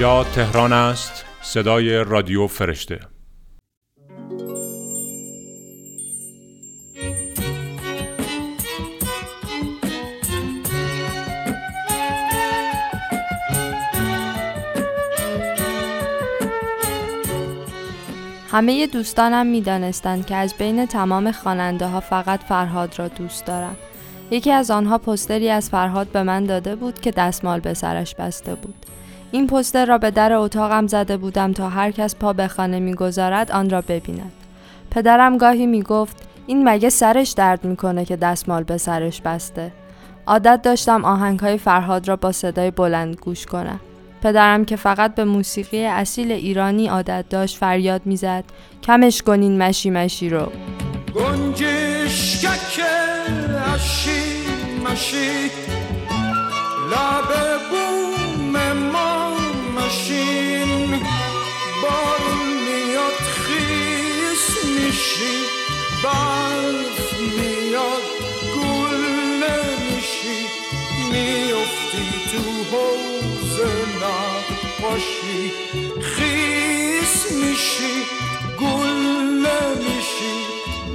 اینجا تهران است صدای رادیو فرشته همه دوستانم می دانستند که از بین تمام خواننده ها فقط فرهاد را دوست دارم. یکی از آنها پستری از فرهاد به من داده بود که دستمال به سرش بسته بود. این پستر را به در اتاقم زده بودم تا هر کس پا به خانه می‌گذارد آن را ببیند. پدرم گاهی می گفت این مگه سرش درد می‌کنه که دستمال به سرش بسته. عادت داشتم آهنگ های فرهاد را با صدای بلند گوش کنم. پدرم که فقط به موسیقی اصیل ایرانی عادت داشت فریاد می‌زد کمش کنین مشی مشی رو گنجشکک مشی بوم ما مشین بارون میاد خیس میشی برف میاد گل نمیشی میافتی تو حوز نقاشی خیس میشی گل نمیشی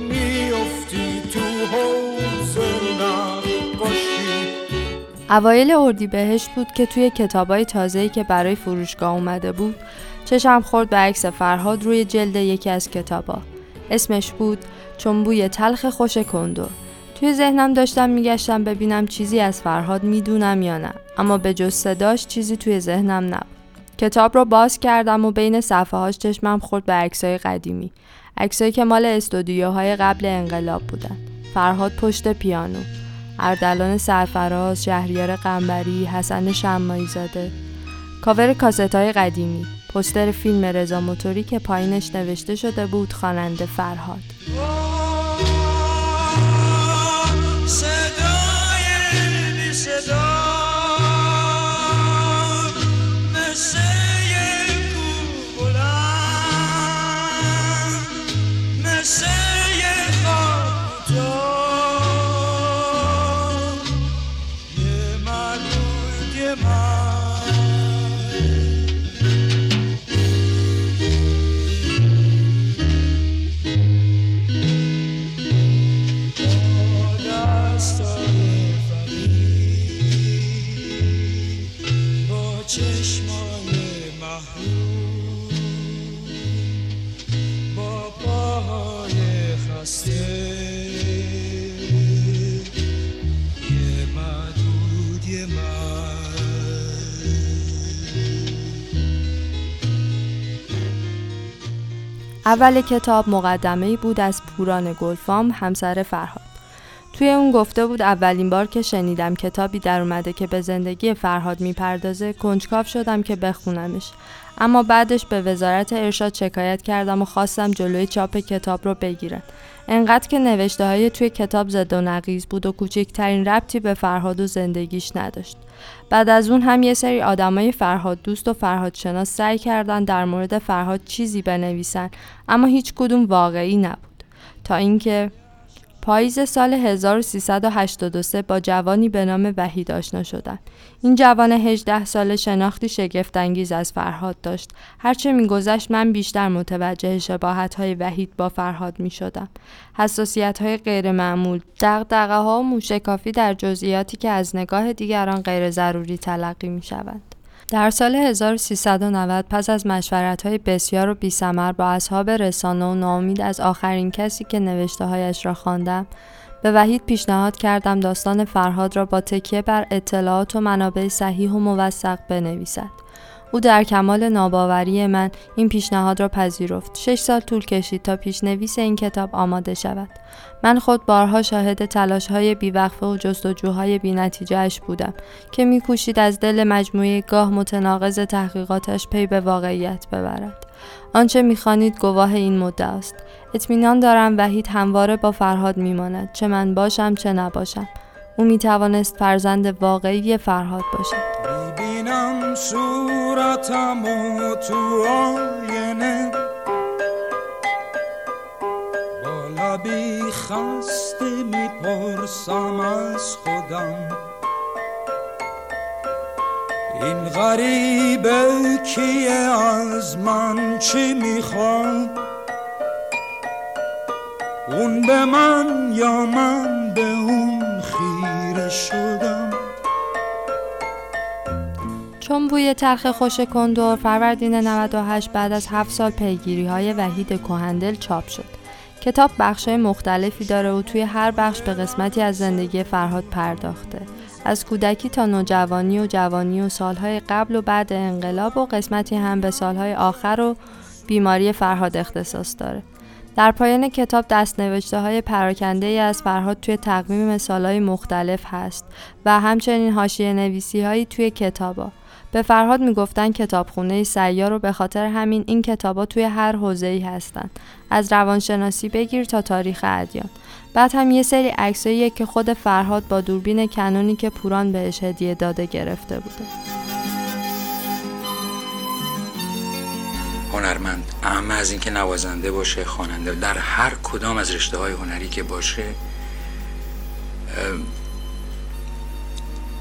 میافتی تو حوز اوایل اردیبهشت بود که توی کتابای تازه‌ای که برای فروشگاه اومده بود چشم خورد به عکس فرهاد روی جلد یکی از کتابا. اسمش بود چون بوی تلخ خوش کندو توی ذهنم داشتم میگشتم ببینم چیزی از فرهاد می‌دونم یا نه اما به جز صداش چیزی توی ذهنم نبود. کتاب رو باز کردم و بین صفحه هاش چشمم خورد به عکسای قدیمی عکسایی که مال استودیوهای قبل انقلاب بودن. فرهاد پشت پیانو. اردلان سرفراز شهریار قنبری حسن شمایی زاده کاور کاست های قدیمی. پستر فیلم رضا موتوری که پایینش نوشته شده بود خواننده فرهاد. Emma. اول کتاب مقدمه بود از پوران گلفام همسر فرهاد. توی اون گفته بود اولین بار که شنیدم کتابی در اومده که به زندگی فرهاد می‌پردازه کنجکاو شدم که بخونمش. اما بعدش به وزارت ارشاد شکایت کردم و خواستم جلوی چاپ کتاب رو بگیرن انقدر که نوشته های توی کتاب زد و نقیز بود و کوچکترین ربطی به فرهاد و زندگیش نداشت. بعد از اون هم یه سری آدمای فرهاد دوست و فرهاد شناس سعی کردن در مورد فرهاد چیزی بنویسن اما هیچ کدوم واقعی نبود. تا اینکه پاییز سال 1383 با جوانی به نام وحید آشنا شدن. این جوان 18 ساله شناختی شگفتانگیز از فرهاد داشت. هرچه میگذشت من بیشتر متوجه شباهت‌های وحید با فرهاد می شدم. حساسیت‌های غیر معمول، دغدغه ها و موشکافی در جزئیاتی که از نگاه دیگران غیر ضروری تلقی می شوند. در سال 1390 پس از مشورت‌های بسیار و بی‌ثمر با اصحاب رسانه و ناامید از آخرین کسی که نوشته‌هایش را خواندم به وحید پیشنهاد کردم داستان فرهاد را با تکیه بر اطلاعات و منابع صحیح و موثق بنویسد. او در کمال ناباوری من این پیشنهاد را پذیرفت. شش سال طول کشید تا پیشنویس این کتاب آماده شود. من خود بارها شاهد تلاش های بیوقفه و جستجوهای بینتیجهش بودم که میکوشید از دل مجموعه گاه متناقض تحقیقاتش پی به واقعیت ببرد. آنچه می‌خوانید گواه این مدعا است. اطمینان دارم وحید همواره با فرهاد میماند چه من باشم چه نباشم. او می‌توانست فرزند واقعی فرهاد باشد. صورتم و تو آینه. با لبی خسته می‌پرسم از خودم. این غریبه کیه؟ از من چی می‌خواد اون به من یا من به اون خیره شدم؟ چون بوی تلخ خوش کندور فروردین 98 بعد از هفت سال پیگیری های وحید کهندل چاپ شد. کتاب بخش مختلفی داره و توی هر بخش به قسمتی از زندگی فرهاد پرداخته. از کودکی تا نوجوانی و جوانی و سالهای قبل و بعد انقلاب و قسمتی هم به سالهای آخر و بیماری فرهاد اختصاص داره. در پایان کتاب دست نوشته های پراکنده ای از فرهاد توی تقویم مثال های مختلف هست و همچنین حاشیه نویسی هایی توی کتابا. به فرهاد می‌گفتن کتابخونه سیار و به خاطر همین این کتابا توی هر حوزه ای هستن. از روانشناسی بگیر تا تاریخ ادیان. بعد هم یه سری عکسایی که خود فرهاد با دوربین کنونی که پوران بهش هدیه داده گرفته بوده. هنرمند اهم از اینکه نوازنده باشه خواننده در هر کدام از رشته های هنری که باشه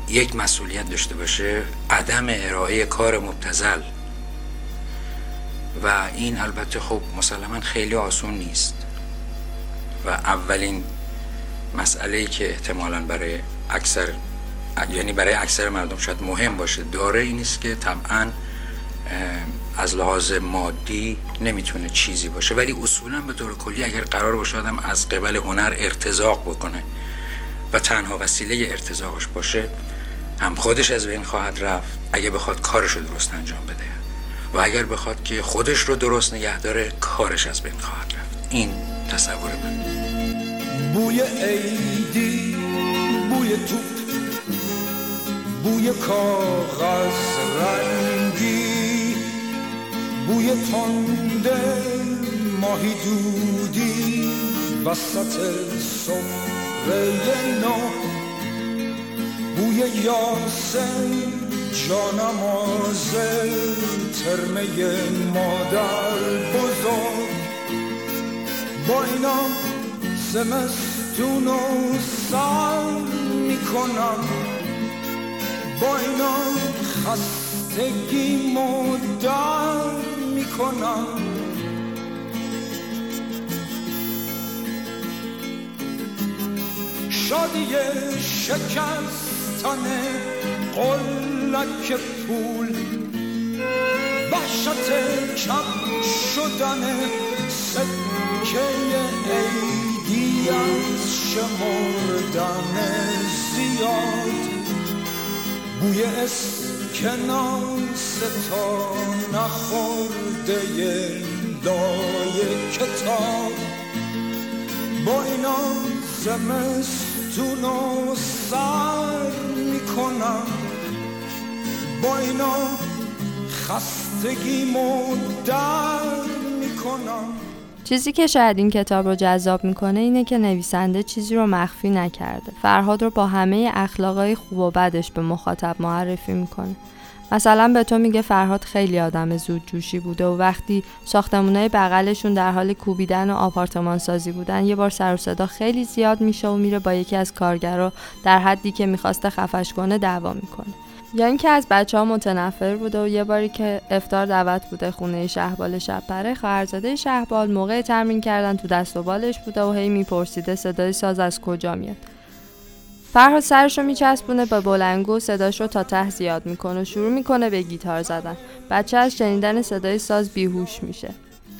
یک مسئولیت داشته باشه عدم ارائه کار مبتزل و این البته خب مسلما خیلی آسون نیست. و اولین مسئله که احتمالا برای اکثر یعنی برای اکثر مردم شاید مهم باشه داره این است که طبعا از لحاظ مادی نمی‌تونه چیزی باشه. ولی اصولا به طور کلی اگر قرار باشه آدم از قبل هنر ارتزاق بکنه. و تنها وسیله ارتزاقش باشه هم خودش از بین خواهد رفت اگر بخواد کارش رو درست انجام بده. و اگر بخواد که خودش رو درست نگه داره کارش از بین خواهد رفت. این تصور من. بوی عیدی بوی توپ بوی کاغذ رنگی بوی تنده ماهی دودی وسط سفره نو بوی یاسم جانماز ترمه مادر بزرگ با اینا زمستون و سر می‌کنم با اینا خستگی مدر می‌کنم شادی شکستن قلک پول وحشت کم شدن سکه عیدی از شمردن زیاد. بوی اسکناس تا نخورده لای کتاب. با اینا زمستون و سر می‌کنم با اینا خستگی در می‌کنم چیزی که شاید این کتاب رو جذاب می‌کنه اینه که نویسنده چیزی رو مخفی نکرده. فرهاد رو با همه اخلاقای خوب و بدش به مخاطب معرفی می‌کنه. مثلا به تو میگه فرهاد خیلی آدم زود جوشی بوده و وقتی ساختمونای بغلشون در حال کوبیدن و آپارتمان سازی بودن یه بار سر و صدا خیلی زیاد میشه و میره با یکی از کارگرا در حدی که می‌خواسته خفش کنه دعوا می‌کنه. یا اینکه از بچه ها متنفر بوده و یه باری که افتار دعوت بوده خونه شهبال شبپره خواهرزاده شهبال موقع تمرین کردن تو دست و بالش بوده و هی میپرسیده صدای ساز از کجا میاد. فرهاد سرش رو میچسبونه با بلنگو صداش رو تا ته زیاد می‌کنه و شروع می‌کنه به گیتار زدن. بچه از شنیدن صدای ساز بیهوش میشه.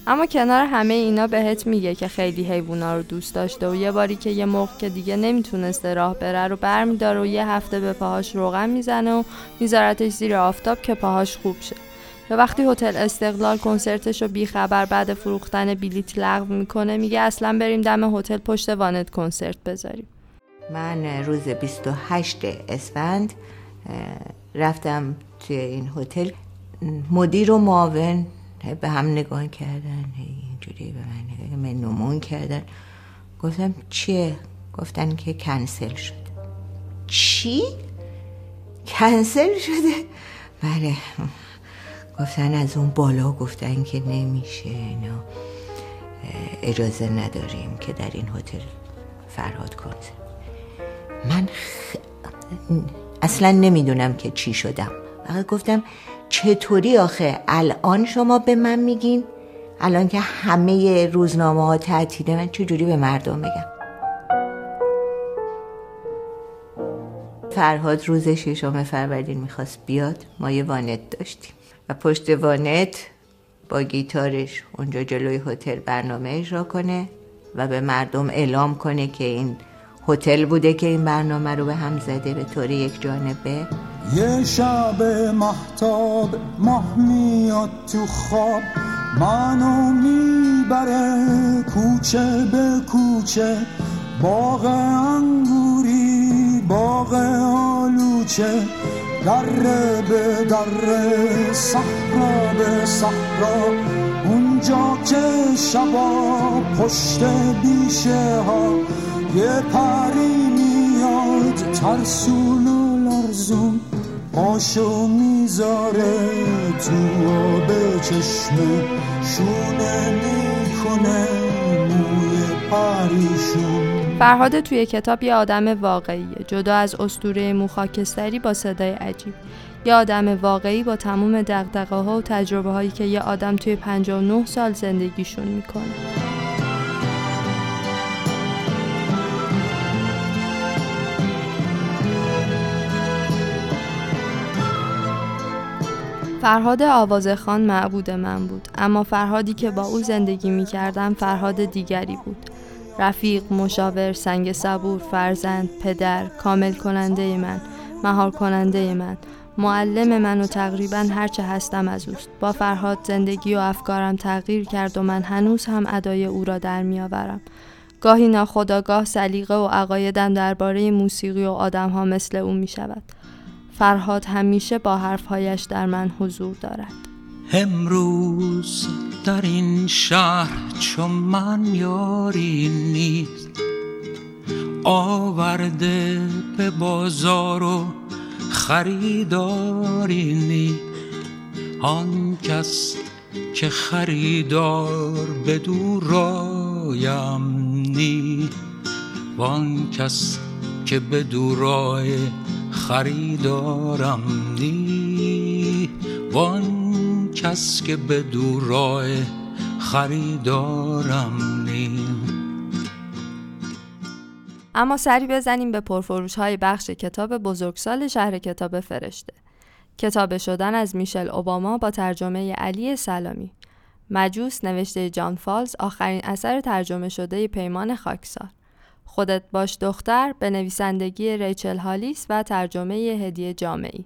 اما کنار همه اینا بهت میگه که خیلی حیوونا رو دوست داشته و یه باری که یه موقع که دیگه نمی‌تونسته راه بره رو برمیداره و یه هفته به پاهاش روغن می‌زنه و میذارتش زیر آفتاب که پاهاش خوب شه. یا وقتی هتل استقلال کنسرتش رو بیخبر بعد فروختن بلیت لغو می‌کنه میگه اصلا بریم دم هتل پشت وانت کنسرت بذاریم. من روز 28 اسفند رفتم توی این هتل. مدیر و معاون به هم نگاه کردن اینجوری به من نگاه من نمون کردن. گفتم چیه؟ گفتن که کنسل شد چی؟ کنسل شده؟ بله. گفتن از اون بالا گفتن که نمیشه اینا اجازه نداریم که در این هتل فرهاد کنسل. من خ... اصلا نمی‌دونم که چی شدم. فقط گفتم چطوری آخه؟ الان شما به من میگین؟ الان که همه روزنامه ها تعطیله من چجوری به مردم بگم؟ فرهاد روز ششم فروردین می‌خواست بیاد ما یه وانت داشتیم. و پشت وانت با گیتارش اونجا جلوی هتل برنامه اجرا کنه و به مردم اعلام کنه که این هتل بوده که این برنامه رو به هم زده به طور یک جانبه. یه شب محتاب ماه میاد تو خواب. منو می‌بره کوچه به کوچه. باغ انگوری باغ آلوچه. دره به دره صحرا به صحرا. اونجا که شبا پشت بیشه ها. یه پری میاد می‌ذاره تو آب چشمه. شونه می‌کنه موی پریشون. فرهاد توی کتاب یه آدم واقعیه. جدا از اسطوره موخاکستری با صدای عجیب. یه آدم واقعی با تموم دقدقه ها و تجربه هایی که یه آدم توی 59 سال زندگیشون می‌کنه. فرهاد آوازخان معبود من بود اما فرهادی که با او زندگی می کردم فرهاد دیگری بود رفیق، مشاور، سنگ صبور، فرزند، پدر، کامل کننده من، مهار کننده من، معلم من و تقریبا هرچه هستم از اوست. با فرهاد زندگی و افکارم تغییر کرد و من هنوز هم ادای او را در میآورم. گاهی ناخداگاه سلیقه و عقایدم درباره موسیقی و آدمها مثل او می شود. فرهاد همیشه با حرفهایش در من حضور دارد. امروز در این شهر چون من یاری نیست آورده به بازار و خریداری نیست آن کس که خریدار به دور رایم نی وان کس که به دورای خریدارم نی وان کس که به دورای خریدارم نی اما سری بزنیم به پرفروش های بخش کتاب بزرگسال شهر کتاب فرشته. کتاب شدن از میشل اوباما با ترجمه علی سلامی. مجوس نوشته جان فالز آخرین اثر ترجمه شده پیمان خاکسار. خودت باش دختر به نویسندگی ریچل هالیس و ترجمه هدیه جامعی.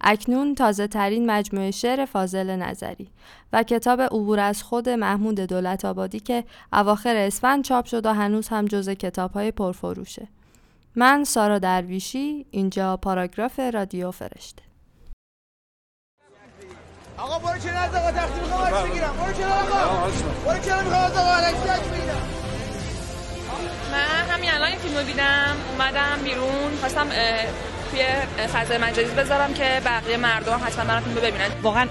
اکنون تازه ترین مجموعه شعر فاضل نظری و کتاب عبور از خود محمود دولت آبادی که اواخر اسفند چاپ شد و هنوز هم جز کتاب های پرفروشه. من سارا درویشی اینجا پاراگراف رادیو فرشته. آقا برو کنار آقا تختی می‌خوام عکس بگیرم برو کنار آقا برو کنار می‌خوام آقا بگیرم من همین الان این فیلمو دیدم اومدم بیرون خواستم توی فضای مجازی بذارم که بقیه مردم حتما برن فیلمو ببینن. واقعا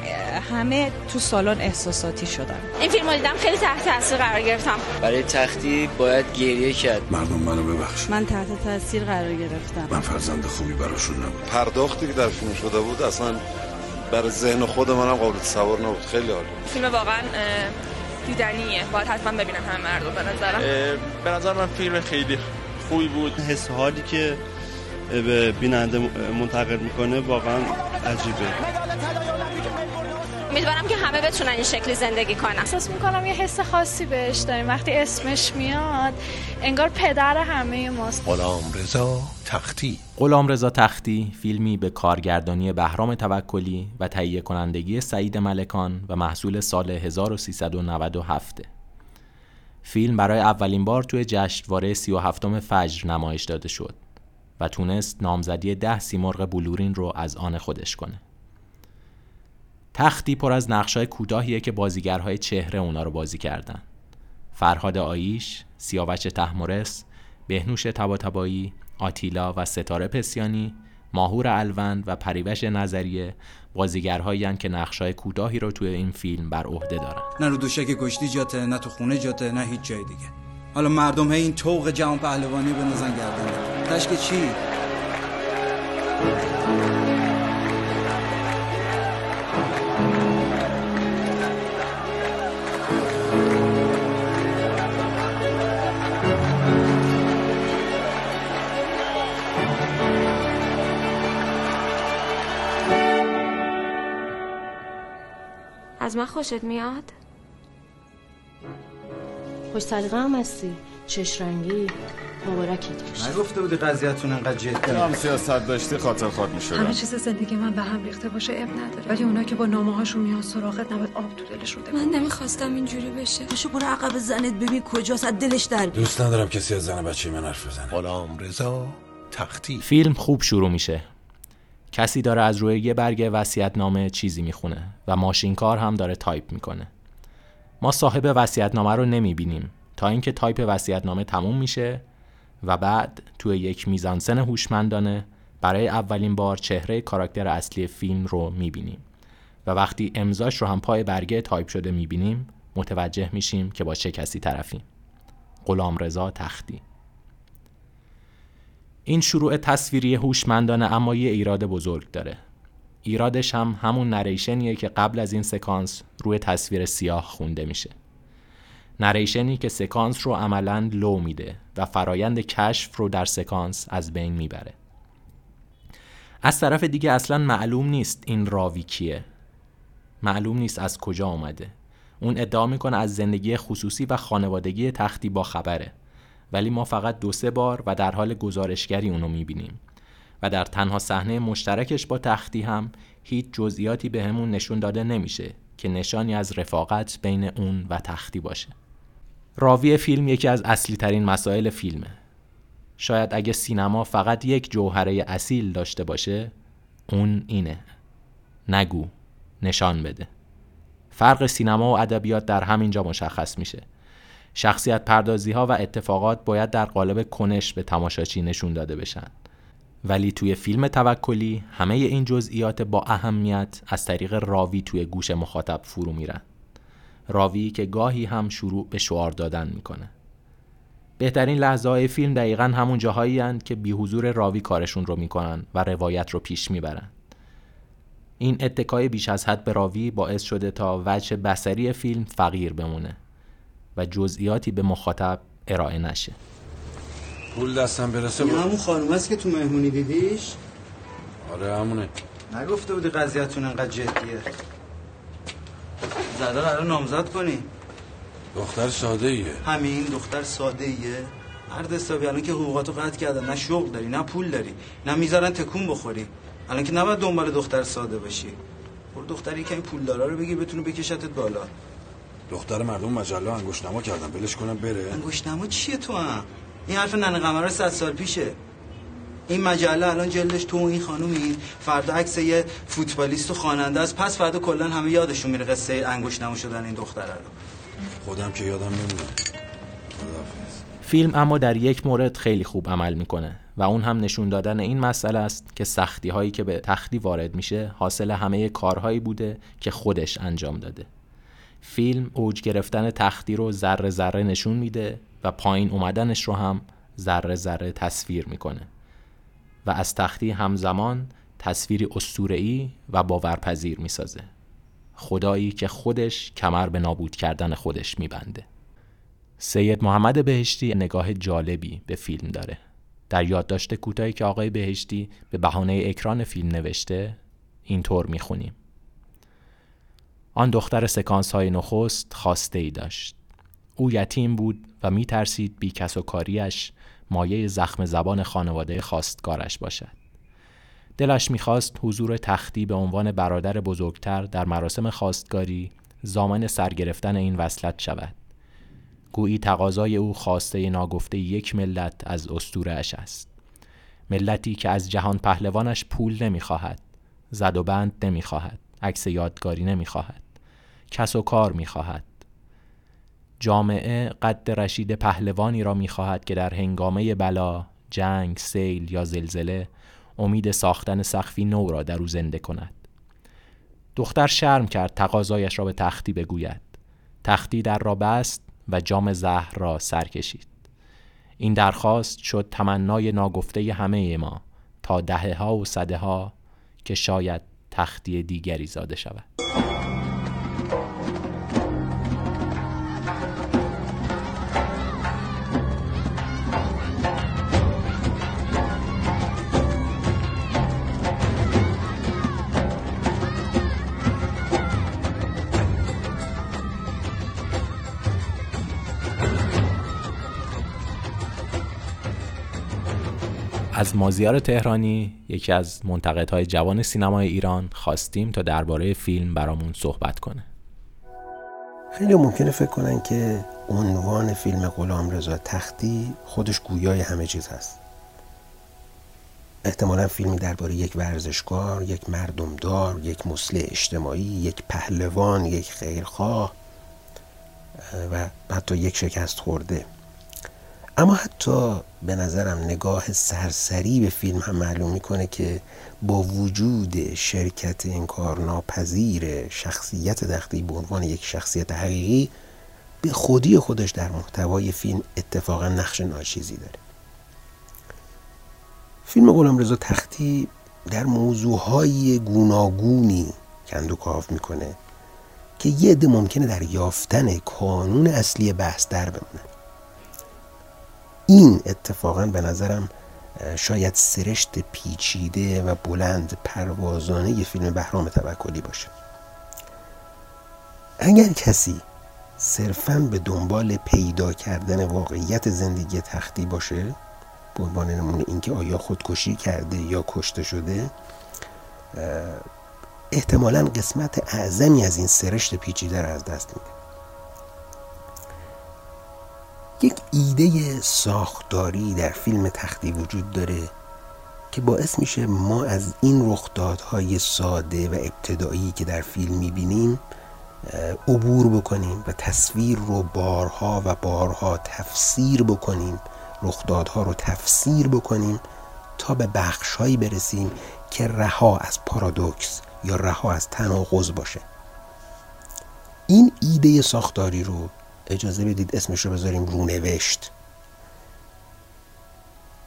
همه تو سالن احساساتی شدن. این فیلم رو دیدم خیلی تحت تاثیر قرار گرفتم. برای تختی باید گریه کرد. مردم منو ببخشید. من تحت تاثیر قرار گرفتم. من فرزند خوبی براشون نبود. پرداختی که در فیلم شده بود اصلا برای ذهن خود منم قابل تصور نبود. خیلی عالی. فیلم واقعا دیدنیه. باید حتما ببینن همه مردم به نظرم. به نظر من فیلم خیلی خوبی بود. حس حالی که به بیننده منتقل می‌کنه واقعا عجیبه. امیدوارم که همه بتونن این شکلی زندگی کنن. احساس می‌کنم یه حس خاصی بهش داریم. وقتی اسمش میاد انگار پدر همه ماست. غلام رضا تختی. غلام رضا تختی فیلمی به کارگردانی بهرام توکلی و تهیه کنندگی سعید ملکان و محصول سال 1397 فیلم برای اولین بار توی جشنواره 37 فجر نمایش داده شد و تونست نامزدی ده سیمرغ بلورین رو از آن خودش کنه. تختی پر از نقشای کوتاهیه که بازیگرهای چهره اونا رو بازی کردن. فرهاد آیش، سیاوش تحمرس، بهنوش تباتبایی، آتیلا و ستاره پسیانی، ماهور الوند و پریوش نظریه بازیگرهایی که نقشای کوتاهی رو توی این فیلم بر عهده دارن. نه رو دوشک کشتی جاته، نه تو خونه جاته، نه هیچ جای دیگه. حالا مردم این توق جهان پهلوانی بندازن گردن تشک چی از من خوشت میاد؟ خوش سلیقه هم هستی. چش رنگی. مبارکت باشه نگفته بودی قضیهتون انقدر جدی؟ هم سیاست داشتی خاطر خود می‌شدم همه چیز زندگی من به هم ریخته باشه اب نداره. ولی اونا که با نامه هاشون میان سراغت نباید آب تو دلشون من نمی‌خواستم اینجوری بشه. پاشو برو عقب زنت ببین کجاست از دلش در دوست ندارم کسی از زن بچه من حرف بزنه. غلام رضا تختی. فیلم خوب شروع میشه. کسی داره از روی یه برگ وصیت‌نامه چیزی می‌خونه و ماشین‌کار هم داره تایپ می‌کنه. ما صاحب وصیت‌نامه رو نمی‌بینیم تا اینکه تایپ وصیت‌نامه تموم میشه و بعد توی یک میزانسن هوشمندانه برای اولین بار چهره کاراکتر اصلی فیلم رو می‌بینیم و وقتی امضاش رو هم پای برگه تایپ شده می‌بینیم متوجه میشیم که با چه کسی طرفیم. غلام رضا تختی. این شروع تصویری هوشمندانه اما یه ایراد بزرگ داره. ایرادش هم همون نریشنیه که قبل از این سکانس روی تصویر سیاه خونده میشه. نریشنی که سکانس رو عملا لو میده و فرایند کشف رو در سکانس از بین می‌بره. از طرف دیگه اصلا معلوم نیست این راوی کیه. معلوم نیست از کجا آمده اون ادعا می‌کنه از زندگی خصوصی و خانوادگی تختی با خبره. ولی ما فقط دو سه بار و در حال گزارشگری اونو می‌بینیم. و در تنها صحنه مشترکش با تختی هم هیچ جزئیاتی به همون نشون داده نمیشه که نشانی از رفاقت بین اون و تختی باشه. راوی فیلم یکی از اصلی ترین مسائل فیلمه. شاید اگه سینما فقط یک جوهره اصیل داشته باشه اون اینه. نگو نشان بده. فرق سینما و ادبیات در همینجا مشخص میشه. شخصیت پردازی ها و اتفاقات باید در قالب کنش به تماشاچی نشون داده بشن. ولی توی فیلم توکلی همه این جزئیات با اهمیت از طریق راوی توی گوش مخاطب فرو میرن. راوی که گاهی هم شروع به شعار دادن می‌کنه. بهترین لحظه های فیلم دقیقا همون جاهایی هند که بی حضور راوی کارشون رو می‌کنن و روایت رو پیش می‌برن. این اتکای بیش از حد به راوی باعث شده تا وجه بسری فیلم فقیر بمونه. و جزئیاتی به مخاطب ارائه نشه. پول دستم برسه این همون خانوم است که تو مهمونی دیدیش؟ آره همونه. نگفته بودی قضیهتون انقدر جدیه. زده قرار نامزد کنی. دختر ساده ایه همین دختر ساده ایه مرد حسابی الان که حقوقاتو قطع کردن نه شغل داری نه پول داری نه می‌ذارن تکون بخوری. الان که نباید دنبال دختر ساده باشی. برو دختری که این پول دارا رو بگیر بتونه بکشتت بالا. دختر مردم مجله انگشتنما کردن. بلش کنم بره. انگشتنما چیه تو هم؟ این حرف ننه قمر 100 سال پیشه. این مجله الان جلدش تو این خانومی فردا عکس یه فوتبالیست و خواننده است. پس فردا کلا همه یادشون میره قصه انگشتنما شدن این دختره رو. خودم که یادم نمیاد. فیلم اما در یک مورد خیلی خوب عمل می‌کنه و اون هم نشون دادن این مسئله است که سختی هایی که به تختی وارد میشه حاصل همه کارهایی بوده که خودش انجام داده. فیلم اوج گرفتن تختی رو ذره ذره نشون میده و پایین اومدنش رو هم ذره ذره تصویر می‌کنه. و از تختی همزمان تصویری اسطوره‌ای و باورپذیر می‌سازه. خدایی که خودش کمر به نابود کردن خودش میبنده. سید محمد بهشتی نگاه جالبی به فیلم داره. در یادداشت کوتاهی که آقای بهشتی به بهانه اکران فیلم نوشته اینطور می‌خونیم. آن دختر سکانس های نخست خواسته ای داشت او یتیم بود و می ترسید بی کس و کاریش مایه زخم زبان خانواده خواستگارش باشد. دلش می‌خواست حضور تختی به عنوان برادر بزرگتر در مراسم خواستگاری زامن سرگرفتن این وصلت شود. گویی تقاضای او خواسته ناگفته یک ملت از استورهش است. ملتی که از جهان پهلوانش پول نمی‌خواهد، زد و بند نمی‌خواهد، عکس یادگاری نمی‌خواهد، کس و کار می‌خواهد، جامعه قد رشید پهلوانی را می‌خواهد که در هنگامه بلا، جنگ، سیل یا زلزله امید ساختن سقفی نو را در او زنده کند. دختر شرم کرد تقاضایش را به تختی بگوید. تختی در را بست و جام زهر را سر کشید. این درخواست شد تمنای ناگفته همه ما تا دهه ها و صده ها که شاید تختی دیگری زاده شود. از مازیار تهرانی یکی از منتقدهای جوان سینمای ایران خواستیم تا درباره فیلم برامون صحبت کنه. خیلی ممکنه فکر کنن که عنوان فیلم غلام رضا تختی خودش گویای همه چیز هست. احتمالا فیلمی درباره یک ورزشکار، یک مردمدار، یک مسلح اجتماعی، یک پهلوان، یک خیرخواه و حتی یک شکست خورده. اما حتی به نظرم نگاه سرسری به فیلم هم معلوم می‌کنه که با وجود شرکت انکارناپذیر شخصیت دختی به عنوان یک شخصیت حقیقی به خودی خودش در محتوای فیلم اتفاقا نقش ناچیزی داره. فیلم غلام رضا تختی در موضوعهای گوناگونی کندوکاو می‌کنه که یه عده ممکنه در یافتن کانون اصلی بحث در بمونه. این اتفاقا به نظرم شاید سرشت پیچیده و بلند پروازانه یه فیلم بهرام توکلی باشه. اگر کسی صرفا به دنبال پیدا کردن واقعیت زندگی تختی باشه به عنوان نمونه اینکه آیا خودکشی کرده یا کشته شده احتمالا قسمت اعظمی از این سرشت پیچیده را از دست میده. یک ایده ساختاری در فیلم تختی وجود داره که باعث میشه ما از این رخدادهای ساده و ابتدایی که در فیلم می‌بینیم عبور بکنیم و تصویر رو بارها و بارها تفسیر بکنیم رخدادها رو تفسیر بکنیم تا به بخشهایی برسیم که رها از پارادوکس یا رها از تناقض باشه. این ایده ساختاری رو اجازه بدید اسمش رو بذاریم رونوشت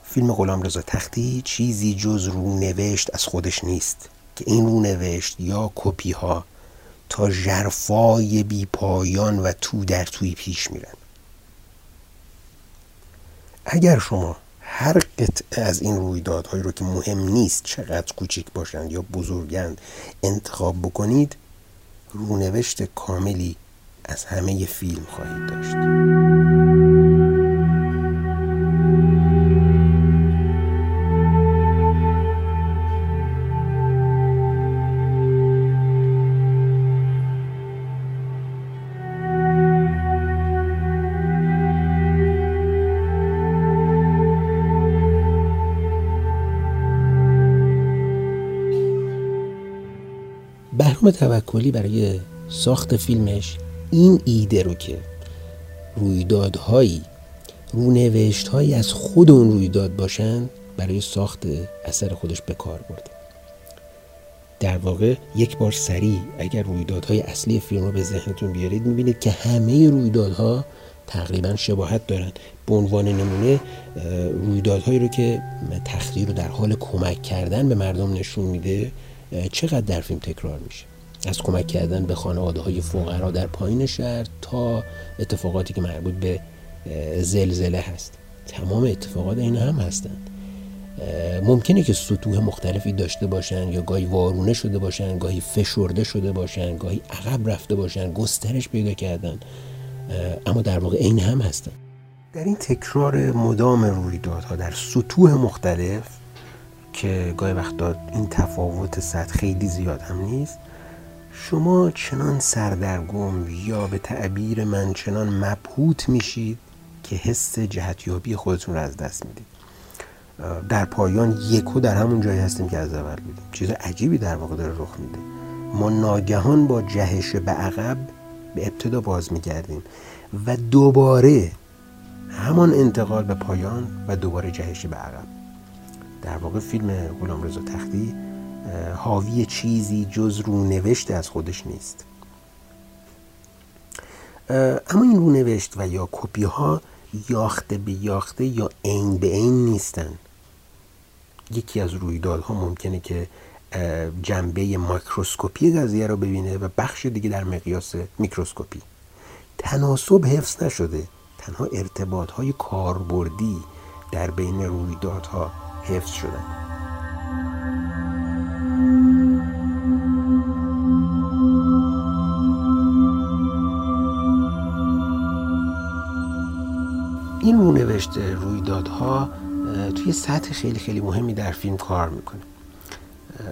فیلم غلام رضا تختی چیزی جز رونوشت از خودش نیست که این رونوشت یا کپی ها تا جرفای بی پایان و تو در توی پیش میرن. اگر شما هر قطعه از این رویدادهایی رو که مهم نیست چقدر کوچیک باشند یا بزرگند انتخاب بکنید رونوشت کاملی از همه فیلم خواهید داشت. بهرام توکلی برای ساخت فیلمش این ایده رو که رویدادهایی رونوشتهایی از خود اون رویداد باشن برای ساخت اثر خودش به کار برده. در واقع یک بار سریع اگر رویدادهای اصلی فیلم رو به ذهنتون بیارید می‌بینید که همه رویدادها تقریبا شباهت دارن. به عنوان نمونه رویدادهایی رو که تختی رو در حال کمک کردن به مردم نشون میده چقدر در فیلم تکرار میشه. از کمک کردن به خانواده های فقرا در پایین شهر تا اتفاقاتی که مربوط به زلزله هست. تمام اتفاقات این هم هستند. ممکنه که سطوح مختلفی داشته باشن یا گاهی وارونه شده باشن گاهی فشرده شده باشن گاهی عقب رفته باشن گسترش پیدا کردن. اما در واقع این هم هستن در این تکرار مدام رویدادها در سطوح مختلف که گاهی وقتا این تفاوت سطح خیلی زیاد هم نیست شما چنان سردرگم یا به تعبیر من چنان مبهوت میشید که حس جهتیابی خودتون رو از دست می‌دید. در پایان یکو در همون جایی هستیم که از اول بودیم. چیز عجیبی در واقع داره رخ میده. ما ناگهان با جهش به عقب به ابتدا باز میگردیم و دوباره همان انتقال به پایان و دوباره جهش به عقب. در واقع فیلم غلام رضا تختی حاوی چیزی جز رونوشت از خودش نیست. اما این رونوشت و یا کپی ها یاخته به یاخته یا عین به عین نیستن. یکی از رویدادها ممکنه که جنبه ماکروسکوپی قضیه رو ببینه و بخش دیگه در مقیاس میکروسکوپی. تناسب حفظ نشده. تنها ارتباط های کاربردی در بین رویدادها حفظ شدن. این رونوشت رویدادها توی سطح خیلی خیلی مهمی در فیلم کار می‌کنه.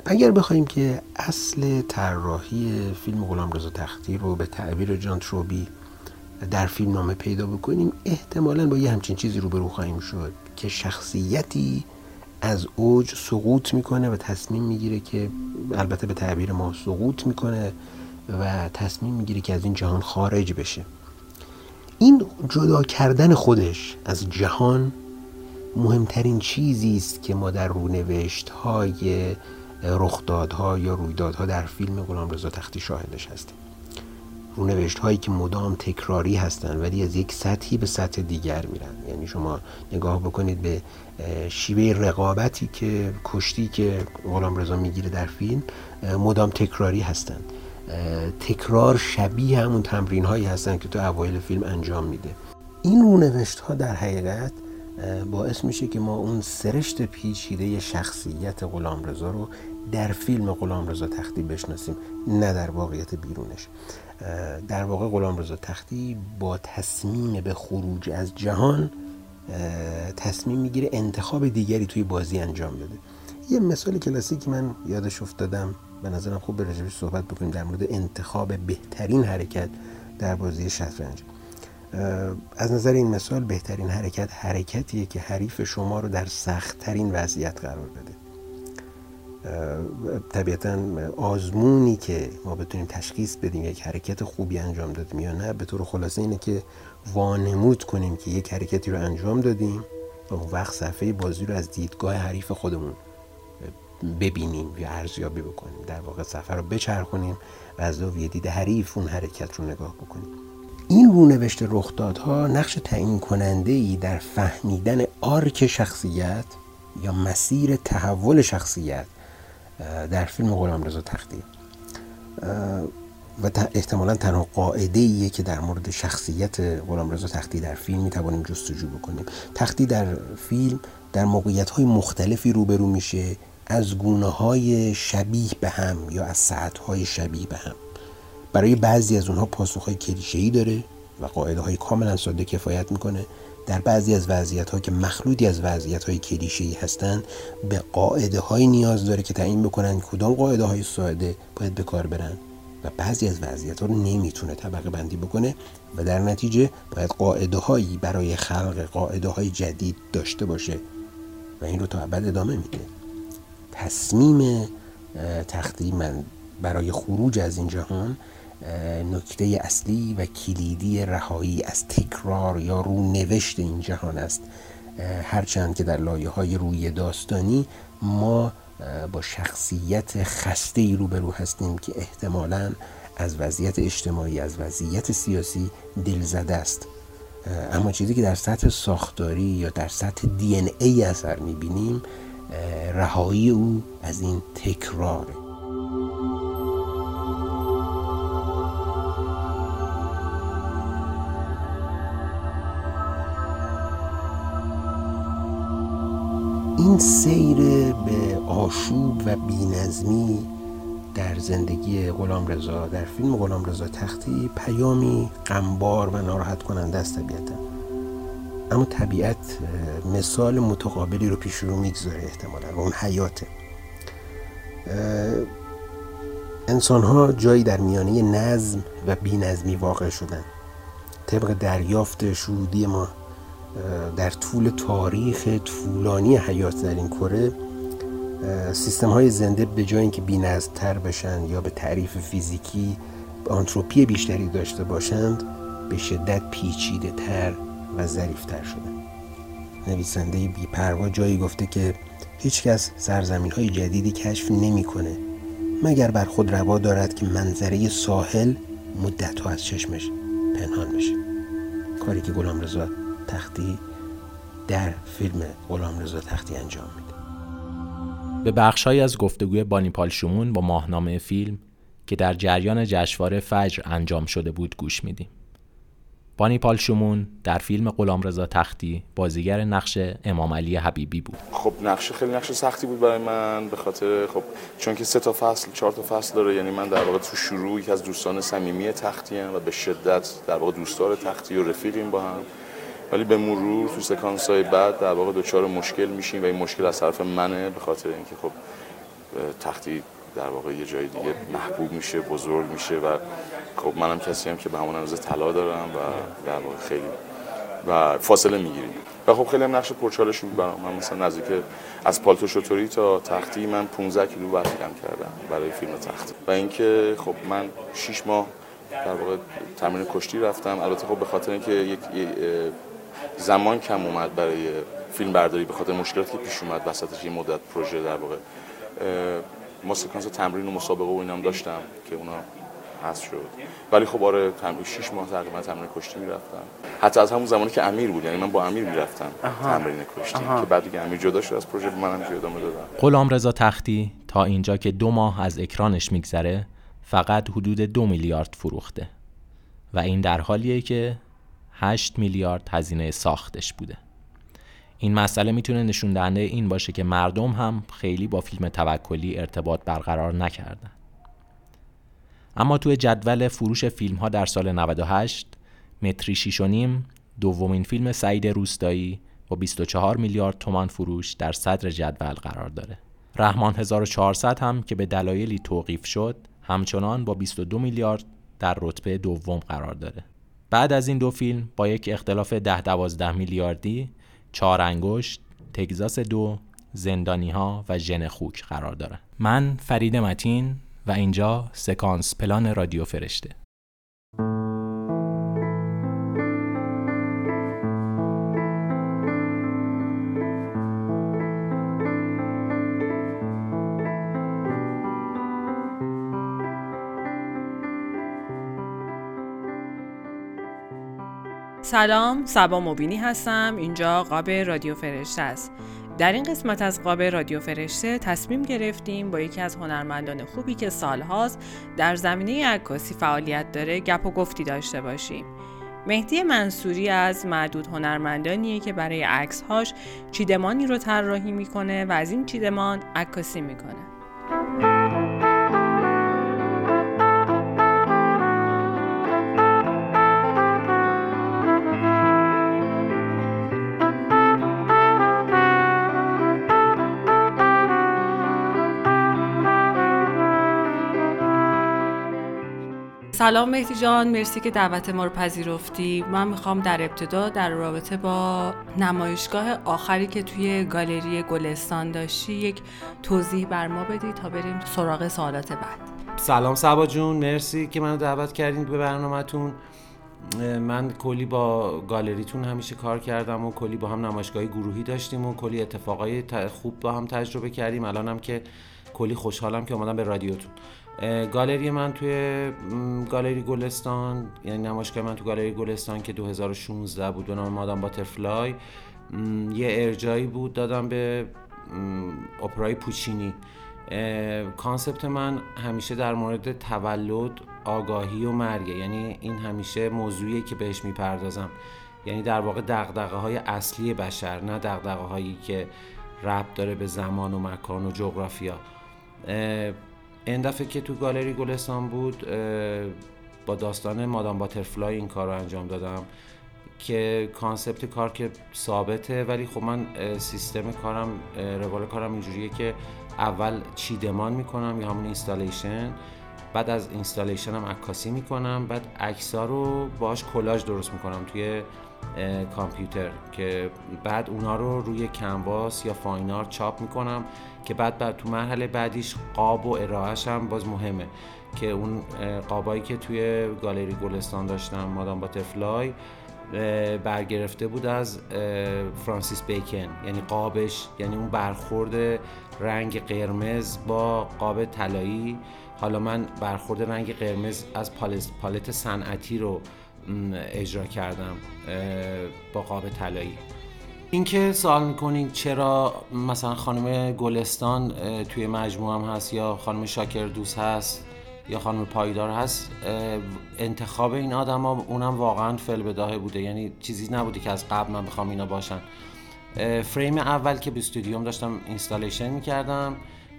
اگر بخوایم که اصل طراحی فیلم غلام رضا تختی رو به تعبیر جان تروبی در فیلم نامه پیدا بکنیم احتمالا با یه همچین چیزی روبرو خواهیم شد که شخصیتی از اوج سقوط می‌کنه و تصمیم می‌گیره که البته به تعبیر ما سقوط می‌کنه و تصمیم می‌گیره که از این جهان خارج بشه. این جدا کردن خودش از جهان مهمترین چیزی است که ما در رونوشت های رخدادها یا رویدادها در فیلم غلام رضا تختی شاهدش هستیم. رونوشت هایی که مدام تکراری هستند ولی از یک سطحی به سطح دیگر میرن. یعنی شما نگاه بکنید به شیوه رقابتی که کشتی که غلام رضا می‌گیره در فیلم مدام تکراری هستند. تکرار شبیه همون تمرین هایی هستن که تو اوایل فیلم انجام میده. این رونوشت ها در حقیقت باعث میشه که ما اون سرشت پیچیده شخصیت غلام رضا رو در فیلم غلام رضا تختی بشناسیم نه در واقعیت بیرونش. در واقع غلام رضا تختی با تصمیم به خروج از جهان تصمیم می‌گیره انتخاب دیگری توی بازی انجام بده. یه مثال کلاسیک من یادش افتادم. به نظرم خوب به صحبت بکنیم در مورد انتخاب بهترین حرکت در بازی شطرنج. از نظر این مثال بهترین حرکت حرکتیه که حریف شما رو در سختترین وضعیت قرار بده. طبیعتا آزمونی که ما بتونیم تشخیص بدیم یک حرکت خوبی انجام دادیم یا نه به طور خلاصه اینه که وانمود کنیم که یک حرکتی رو انجام دادیم و وقت صفحه بازی رو از دیدگاه حریف خودمون ببینیم یا ارزیابی بکنیم در واقع سفر رو بچرخونیم و از زاویه دید حریف اون حرکت رو نگاه بکنیم. این رونوشت رخدادها نقش تعیین کننده ای در فهمیدن آرک شخصیت یا مسیر تحول شخصیت در فیلم غلام رضا تختی. و احتمالا تنها قاعده ایه که در مورد شخصیت غلام رضا تختی در فیلم می‌توانیم جستجو بکنیم. تختی در فیلم در موقعیت های مختلفی روبرو میشه. از گونه های شبیه به هم یا از ساعت های شبیه به هم. برای بعضی از اونها پاسخ های کلیشه‌ای داره و قاعده های کاملا ساده کفایت می‌کنه. در بعضی از وضعیت ها که مخلوطی از وضعیت های کلیشه‌ای هستند به قاعده های نیاز داره که تعیین بکنن کدام قاعده های ساده باید به کار برن. و بعضی از وضعیت ها رو نمی‌تونه طبقه بندی بکنه و در نتیجه باید قاعده هایی برای خلق قاعده های جدید داشته باشه. و این رو تا ابد ادامه میده. تصمیم تختی من برای خروج از این جهان نکته اصلی و کلیدی رهایی از تکرار یا رو نوشت این جهان است. هرچند که در لایه های روی داستانی ما با شخصیت خسته ای روبرو هستیم که احتمالا از وضعیت اجتماعی از وضعیت سیاسی دلزده است. اما چیزی که در سطح ساختاری یا در سطح دی ان ای اثر می‌بینیم رهایی او از این تکراره. این سیر به آشوب و بینظمی در زندگی غلام رضا در فیلم غلام رضا تختی پیامی غمبار و ناراحت کننده است طبیعتا. اما طبیعت مثال متقابلی رو پیش رو می‌گذاره احتمالا و اون حیاته. انسان ها جایی در میانه نظم و بینظمی واقع شدن. طبق دریافت شهودی ما در طول تاریخ طولانی حیات در این کره سیستم های زنده به جای اینکه تر بشن یا به تعریف فیزیکی آنتروپی بیشتری داشته باشند به شدت پیچیده تر و ظریف تر شدن نویسنده بیپروا جایی گفته که هیچکس سرزمین های جدیدی کشف نمی‌کنه مگر بر خود روا دارد که منظره ساحل مدت ها از چشمش پنهان بشه. کاری که غلام رضا تختی در فیلم غلام رضا تختی انجام میده. به بخشهایی از گفتگوی بانیپال شمون با ماهنامه فیلم که در جریان جشنواره فجر انجام شده بود گوش میدیم. بانی پال شمون در فیلم غلام رضا تختی بازیگر نقش امام علی حبیبی بود. خب نقش خیلی نقش سختی بود برای من به خاطر خب چون که سه تا فصل چهار تا فصل داره یعنی من در واقع تو شروع یکی از دوستان صمیمی تختی و به شدت در واقع دوستدار تختی و رفیقیم با هم. ولی به مرور تو سکانس های بعد در واقع دچار مشکل میشیم و این مشکل از طرف منه به خاطر اینکه خب تختی در واقع یه جای دیگه محبوب میشه بزرگ میشه و خب منم کسی هم که به همون اندازه طلا دارم و در واقع خیلی و فاصله می‌گیریم. و خب خیلی هم نقش پرچالشی بود برام. من مثلا نزدیک از پالتو شطوری تا تختی من 15 کیلو وزن کردم برای فیلم تخت. و اینکه خب من 6 ماه در واقع تمرین کشتی رفتم. البته خب به خاطر اینکه یک زمان کم اومد برای فیلم برداری به خاطر مشکلاتی که پیش اومد وسطش یه مدت پروژه در واقع ما سکانس تمرین و مسابقه و اینام داشتم که اونا هست شد. ولی خب آره تمرین 6 ماه تقریبا تمرین کشتی می‌رفتم. حتی از همون زمانی که امیر بود یعنی من با امیر می‌رفتم تمرین کشتی که بعد دیگه امیر جدا شد از پروژه منم جدا ادامه دادم غلام رضا تختی تا اینجا که دو ماه از اکرانش میگذره فقط حدود دو میلیارد فروخته. و این در حالیه که 8 میلیارد هزینه ساختش بوده. این مسئله می‌تونه نشون دهنده این باشه که مردم هم خیلی با فیلم توکلی ارتباط برقرار نکردن. اما توی جدول فروش فیلم ها در سال 98 متری شیش و نیم دومین فیلم سعید روستایی با 24 میلیارد تومان فروش در صدر جدول قرار داره. رحمان 1400 هم که به دلایلی توقیف شد همچنان با 22 میلیارد در رتبه دوم قرار داره. بعد از این دو فیلم با یک اختلاف 10 12 میلیاردی چهار انگشت، تگزاس دو، زندانی ها و ژن خوک قرار داره. من فرید متین و اینجا سکانس پلان رادیو فرشته. سلام سبا مبینی هستم. اینجا قاب رادیو فرشته است. در این قسمت از قاب رادیو فرشته تصمیم گرفتیم با یکی از هنرمندان خوبی که سالهاست در زمینه عکاسی فعالیت داره گپ و گفتی داشته باشیم. مهدی منصوری از معدود هنرمندانیه که برای عکسهاش چیدمانی رو طراحی می‌کنه و از این چیدمان عکاسی می‌کنه. سلام مهدی جان مرسی که دعوت ما رو پذیرفتی. من می‌خوام در ابتدا در رابطه با نمایشگاه آخری که توی گالری گلستان داشتی یک توضیح بر ما بدی تا بریم سراغ سوالات بعد. سلام سبا جون مرسی که منو دعوت کردین به برنامهتون. من کلی با گالریتون همیشه کار کردم و کلی با هم نمایشگاهی گروهی داشتیم و کلی اتفاقای خوب با هم تجربه کردیم. الانم که کلی خوشحالم که اومدم به رادیوتون. گالری من توی گالری گلستان یعنی نمایشگاه من تو گالری گلستان که 2016 بود به نام مادام باترفلای. یه ارجایی بود دادم به اپرای پوچینی. کانسپت من همیشه در مورد تولد آگاهی و مرگ یعنی این همیشه موضوعیه که بهش می‌پردازم. یعنی در واقع دقدقه های اصلی بشر نه دقدقه هایی که ربط داره به زمان و مکان و جغرافیا. این دفعه که تو گالری گلستان بود با داستان مادام باترفلای این کار رو انجام دادم که concept کار که ثابته ولی خب من سیستم کارم روال کارم اینجوریه که اول چیدمان می‌کنم یا همون installation بعد از installation هم عکاسی می‌کنم بعد عکسا رو باش کلاژ درست می‌کنم توی کامپیوتر که بعد اونا رو روی کنواس یا فاینار چاپ می‌کنم که بعد بعد تو مرحله بعدیش قاب و ارائهش هم باز مهمه که اون قابایی که توی گالری گلستان داشتم مادام باترفلای برگرفته بود از فرانسیس بیکن. یعنی قابش یعنی اون برخورد رنگ قرمز با قاب طلایی. حالا من برخورد رنگ قرمز از پالت صنعتی رو اجرا کردم با قاب طلایی. اینکه سوال می‌کنین چرا مثلا خانم گلستان توی مجموعه هم هست یا خانم شاکر دوست هست یا خانم پایدار هست انتخاب این آدم اونم واقعا فل بداهه بوده. یعنی چیزی نبوده که از قبل من بخوام اینا باشن. فریم اول که به استودیوم داشتم اینستالیشن می‌کردم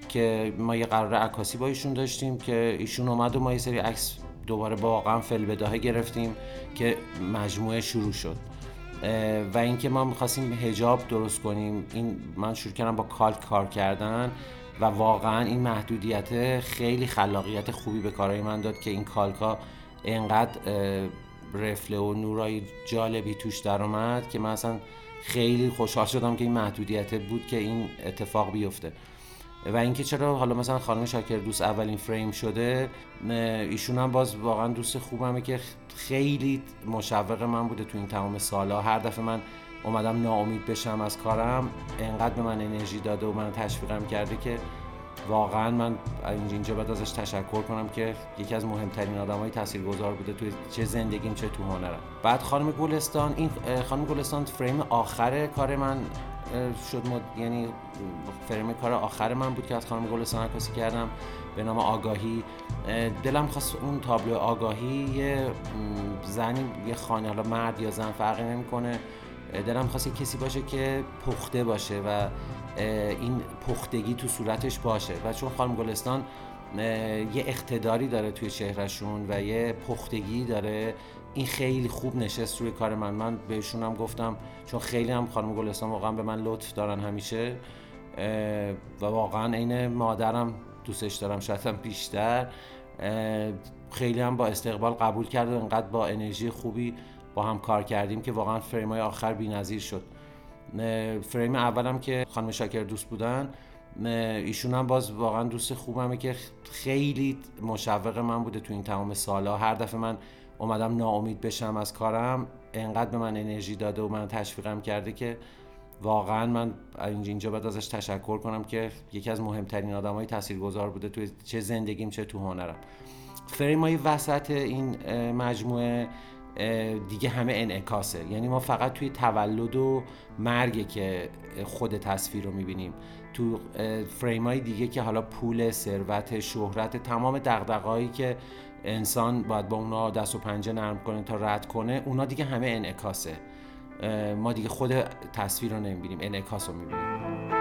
که ما یه قرار عکاسی با ایشون داشتیم که ایشون اومد و ما یه سری عکس دوباره واقعا فل بداهه گرفتیم که مجموعه شروع شد. و اینکه ما می‌خواستیم هجاب درست کنیم این من شروع کردم با کالک کار کردن و واقعا این محدودیت خیلی خلاقیت خوبی به کارهای من داد که این کالکا انقدر رفله و نورای جالبی توش در اومد که من اصلا خیلی خوشحال شدم که این محدودیت بود که این اتفاق بیفته. و اینکه چرا حالا مثلا خانم شاکر دوست اولین فریم شده ایشون هم باز واقعا دوست خوبمه که خیلی مشوق من بوده تو این تمام سالا. هر دفعه من اومدم ناامید بشم از کارم انقدر به من انرژی داده و من تشویقم کرده که واقعا من اینجا باید ازش تشکر کنم که یکی از مهمترین آدم های تاثیرگذار بوده توی چه زندگیم چه تو هنرم. بعد خانم گلستان این خانم گلستان فریم آخر کار من شد مد... یعنی فریم کار آخر من بود که از خانم گلستان عکاسی کردم به نام آگاهی. دلم خواست اون تابلو آگاهی یه زنی یه خانه حالا مرد یا زن فرقی نمی‌کنه. دلم خواست کسی باشه که پخته باشه و این پختگی تو صورتش باشه. و چون خانم گلستان یه اقتداری داره توی چهرهشون و یه پختگی داره این خیلی خوب نشست روی کار من. من بهشون هم گفتم چون خیلی هم خانم گلستان واقعا به من لطف دارن همیشه و واقعا عین مادرم دوستش دارم شاید هم بیشتر. خیلی هم با استقبال قبول کرد و انقدر با انرژی خوبی با هم کار کردیم که واقعا فریم های آخر بی‌نظیر شد. فریم اولم که خانم شاکر دوست بودن ایشون هم باز واقعا دوست خوبمه که خیلی مشوق من بوده تو این تمام سالا هر دفعه من اومدم ناامید بشم از کارم انقدر به من انرژی داده و من تشویقم کرده که واقعا من اینجا باید ازش تشکر کنم که یکی از مهمترین آدم های تاثیرگذار بوده تو چه زندگیم چه تو هنرم. فریم های وسط این مجموعه دیگه همه انعکاسه. یعنی ما فقط توی تولد و مرگ که خود تصویر رو می‌بینیم. تو فریم های دیگه که حالا پول ثروت شهرت تمام دقدقهایی که انسان باید با اونا دست و پنجه نرم کنه تا رد کنه اونا دیگه همه انعکاسه. ما دیگه خود تصویر رو نمی‌بینیم انعکاس رو می‌بینیم.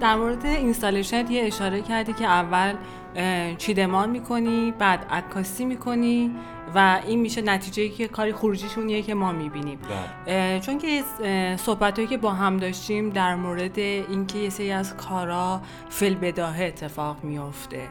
در مورد installation یه اشاره کردی که اول چیدمان می‌کنی بعد عکاسی می‌کنی. و این میشه نتیجه که کاری خروجیشونه که ما می‌بینیم. بله. چون که صحبت که با هم داشتیم در مورد اینکه یه سری از کارا فی‌البداهه اتفاق میفته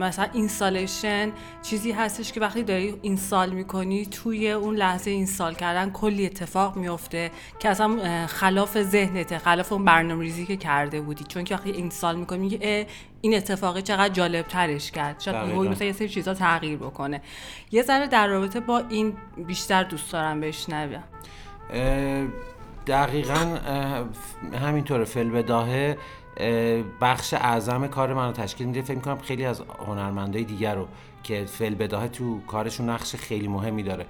مثلا installation چیزی هستش که وقتی داری install می‌کنی توی اون لحظه install کردن کلی اتفاق میفته که اصلا خلاف ذهنته خلاف اون برنامه ریزی که کرده بودی. چون که وقتی اینستال می‌کنی میگه این اتفاقی چقدر جالب ترش کرد. شاید مثلا یه سری چیزا تغییر بکنه. یه ذره در رابطه با این بیشتر دوست دارم بشنوم دقیقا همینطوره فل بداهه بخش اعظم کار من رو تشکیل میده. فکر کنم خیلی از هنرمندای دیگر رو که فل بداهه تو کارشون نقش خیلی مهمی داره.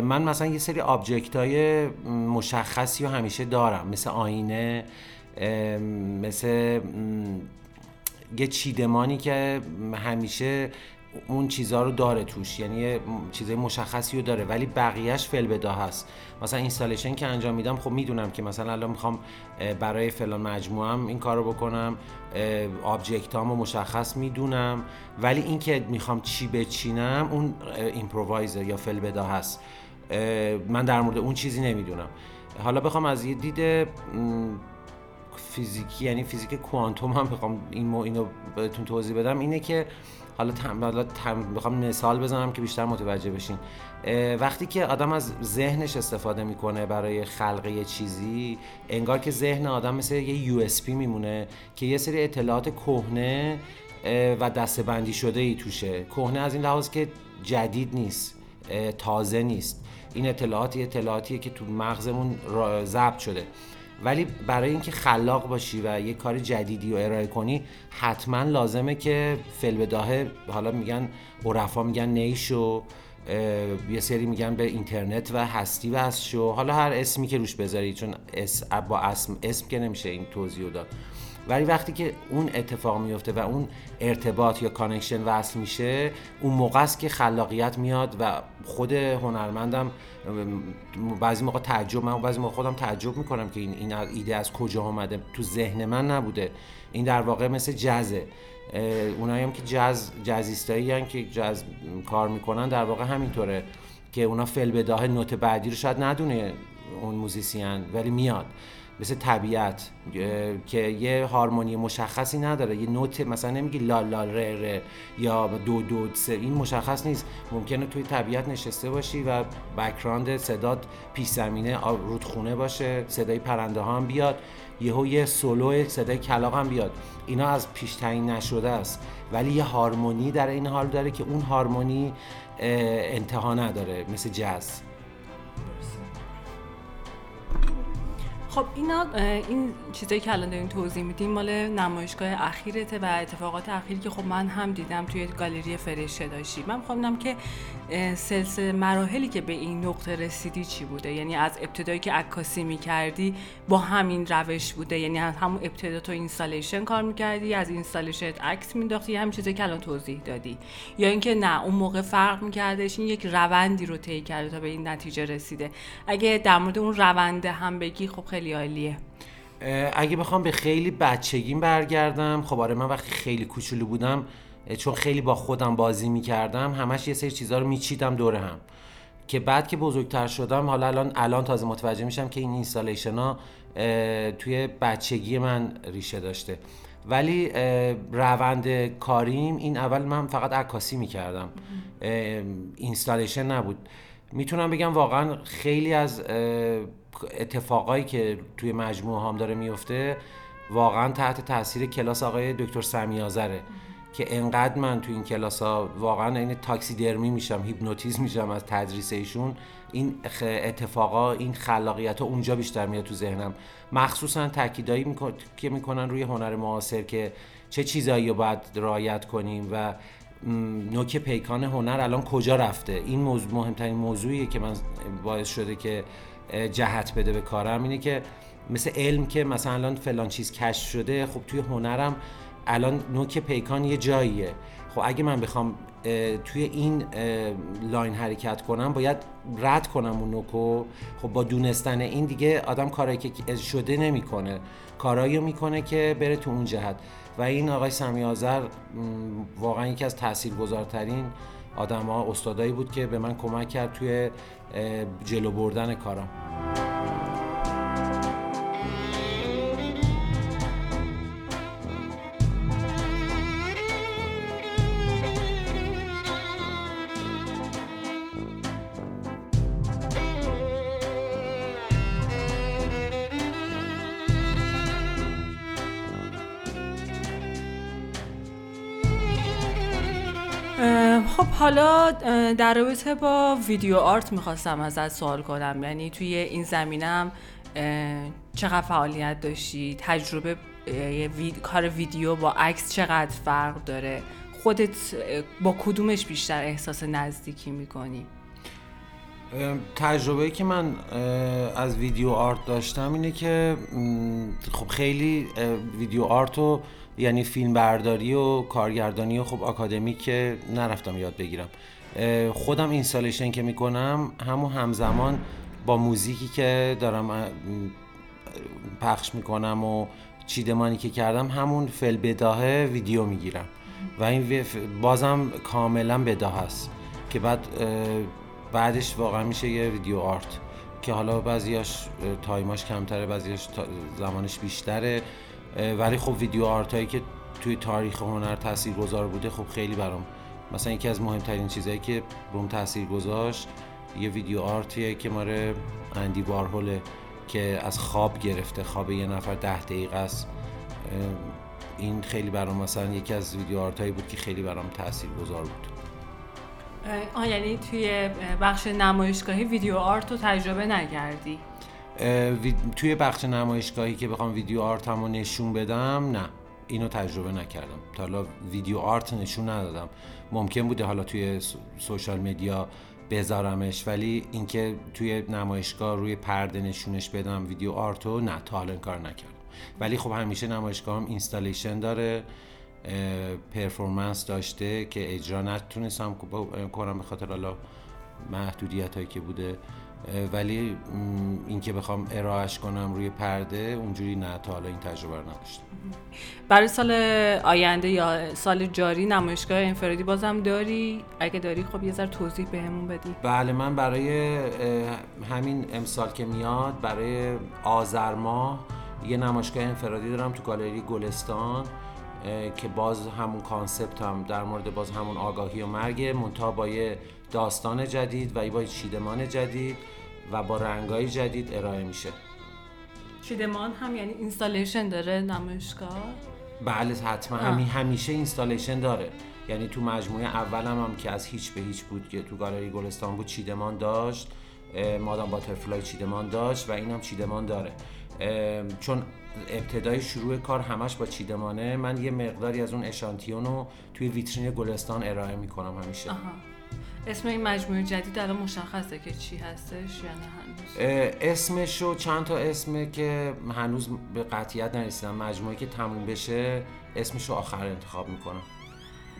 من مثلا یه سری object های مشخصی رو همیشه دارم. مثل آینه مثل یه چیدمانی که همیشه اون چیزها رو داره توش یعنی چیزای مشخصی رو داره ولی بقیه‌ش فی‌البداهه ست. مثلا installation که انجام میدم خب می‌دونم که مثلا الان می‌خوام برای فلان مجموعم این کار رو بکنم object رو مشخص می‌دونم ولی این که می‌خوام چی بچینم اون improvise یا فی‌البداهه ست. من در مورد اون چیزی نمی‌دونم. حالا بخوام از یه دید فیزیکی یعنی فیزیک کوانتوم هم بخوام این اینو بهتون توضیح بدم. اینه که حالا حالا بخوام مثال بزنم که بیشتر متوجه بشین. وقتی که آدم از ذهنش استفاده می‌کنه برای خلق یه چیزی انگار که ذهن آدم مثل یه USB میمونه که یه سری اطلاعات کهنه و دستبندی شده ای توشه. کهنه از این لحاظ که جدید نیست تازه نیست. این اطلاعاتی اطلاعاتیه که تو مغزمون ضبط شده. ولی برای اینکه خلاق باشی و یه کار جدیدی رو ارائه کنی حتما لازمه که فلبداهه حالا میگن عرفا میگن نیشو یه سری میگن به اینترنت و هستی و شو. حالا هر اسمی که روش بذاری چون با اسم اسم که نمیشه این توضیح داد. ولی وقتی که اون اتفاق میفته و اون ارتباط یا connection وصل میشه اون موقع است که خلاقیت میاد و خود هنرمندم بعضی موقع تعجب من بعضی موقع خودم تعجب می‌کنم که این این ایده از کجا آمده تو ذهن من نبوده. این در واقع مثل جازه اونایی هم که جاز جزیستایی که جاز کار می‌کنن در واقع همینطوره که اونا فی‌البداهه نوت بعدی رو شاید ندونه اون موزیسین ولی میاد. مثل طبیعت که یه هارمونی مشخصی نداره. یه نوت مثلا نمیگی لا لا ره ره یا دو دو سه. این مشخص نیست. ممکنه توی طبیعت نشسته باشی و background صدات پیش زمینه رودخونه باشه صدای پرنده ها هم بیاد. یهو یه سولو صدای کلاغ هم بیاد. اینا از پیش تعیین نشده است. ولی یه هارمونی در عین حال داره که اون هارمونی انتها نداره. مثل جاز. خب اینا این چیزایی که الان داریم توضیح میدیم مال نمایشگاه اخیرته و اتفاقات اخیری که خب من هم دیدم توی گالری فرشته داشتی. من می‌خوام که سلسله مراحلی که به این نقطه رسیدی چی بوده؟ یعنی از ابتدایی که عکاسی می‌کردی با همین روش بوده؟ یعنی همون ابتدا تو installation کار می‌کردی از installation عکس مینداختی همین چیزایی که الان توضیح دادی. یا اینکه نه اون موقع فرق میکردش این یک روندی رو طی کرده تا به این نتیجه رسیده. اگه در مورد اون رونده هم بگی خب خیلی عالیه. اگه بخوام به خیلی بچگیم برگردم خب آره من وقتی خیلی کوچولو بودم چون خیلی با خودم بازی می‌کردم همش یه سری چیزها رو میچیدم دور هم. که بعد که بزرگتر شدم حالا الان الان تازه متوجه میشم که این اینستالیشن ها توی بچگی من ریشه داشته. ولی روند کاریم این اول من فقط عکاسی می‌کردم. installation نبود. می‌تونم بگم واقعا خیلی از اتفاقایی که توی مجموعه هم داره میفته واقعا تحت تاثیر کلاس آقای دکتر سمیع‌آذره که انقدر من تو این کلاس ها واقعا این taxidermy میشم هیپنوتیزم میشم از تدریس ایشون این اتفاقا این خلاقیت ها اونجا بیشتر میاد تو ذهنم مخصوصا تاکیدایی. که می‌کنن روی هنر معاصر که چه چیزایی رو باید رعایت کنیم و نوک پیکان هنر الان کجا رفته؟ این موضوع مهمترین موضوعیه که من باعث شده که جهت بده به کارم اینه که مثل علم که مثلا الان فلان چیز کشف شده خب توی هنرم الان نوک پیکان یه جاییه. خب اگه من بخوام توی این لاین حرکت کنم باید رد کنم اون نوکو. خب با دونستن این دیگه آدم کارایی که شده نمی‌کنه. کارایی می‌کنه که بره تو اون جهت. و این آقای سمی آذر واقعا یکی از تاثیرگذارترین آدم ها استادایی بود که به من کمک کرد توی جلو بردن کارم حالا در رابطه با ویدیو آرت می‌خواستم ازت سوال کنم. یعنی توی این زمینم چقدر فعالیت داشتی؟ تجربه کار ویدیو با عکس چقدر فرق داره؟ خودت با کدومش بیشتر احساس نزدیکی می‌کنی؟ تجربه که من از ویدیو آرت داشتم اینه که خب خیلی ویدیو آرت رو یعنی فیلم برداری و کارگردانی و خب آکادمی که نرفتم یاد بگیرم. خودم اینستالیشن که می‌کنم همون همزمان با موزیکی که دارم پخش می‌کنم و چیدمانی که کردم همون فل بداهه ویدیو می‌گیرم. و این بازم کاملا بداه هست که بعد بعدش واقعا میشه یه ویدیو آرت که حالا بعضیاش تایماش کمتره بعضیاش زمانش بیشتره. ولی خب ویدیو آرت هایی که توی تاریخ هنر تاثیر گذار بوده خب خیلی برام مثلا یکی از مهمترین چیزهایی که روم تاثیر گذاشت یه ویدیو آرتیه که ماره اندی وارهوله که از خواب گرفته خواب یه نفر ده دقیقه است این خیلی برام مثلا یکی از ویدیو آرت هایی بود که خیلی برام تاثیر گذار بود آه یعنی توی بخش نمایشگاهی video art رو تجربه نکردی؟ توی بخش نمایشگاهی که بخوام video art رو نشون بدم نه. اینو تجربه نکردم. تا حالا video art نشون ندادم. ممکن بوده حالا توی social media بذارمش ولی اینکه توی نمایشگاه روی پرده نشونش بدم video art و نه. تا حالا کار نکردم. ولی خب همیشه نمایشگاه هم installation داره. پرفورمنس داشته که اجرا نتونستم کنم به خاطر حالا محدودیت هایی که بوده. ولی اینکه بخوام ارائهش کنم روی پرده اونجوری نه تا حالا این تجربه رو نداشتم. برای سال آینده یا سال جاری نمایشگاه انفرادی بازم داری؟ اگه داری خب یه ذره توضیح بهمون بدی. بله من برای همین امسال که میاد برای آذر ماه یه نمایشگاه انفرادی دارم تو گالری گلستان که باز همون concept هم در مورد باز همون آگاهی و مرگ منتها با یه داستان جدید و با چیدمان جدید و با رنگای جدید ارائه میشه. چیدمان هم یعنی installation داره نمایشگاه؟ بله حتما. همی همیشه installation داره. یعنی تو مجموعه اول هم, هم که از هیچ به هیچ بود که تو گالری گلستان بود چیدمان داشت مادام باترفلای چیدمان داشت و اینم چیدمان داره. چون ابتدای شروع کار همش با چیدمانه من یه مقداری از اون اشانتیون رو توی ویترین گلستان ارائه می‌کنم همیشه. آها. اسم این مجموعه جدید الان مشخصه که چی هستش یا نه هنوز؟ اسمش رو چند تا اسمه که هنوز به قطعیت نرسیدم مجموعه که تموم بشه اسمش رو آخر انتخاب می‌کنم.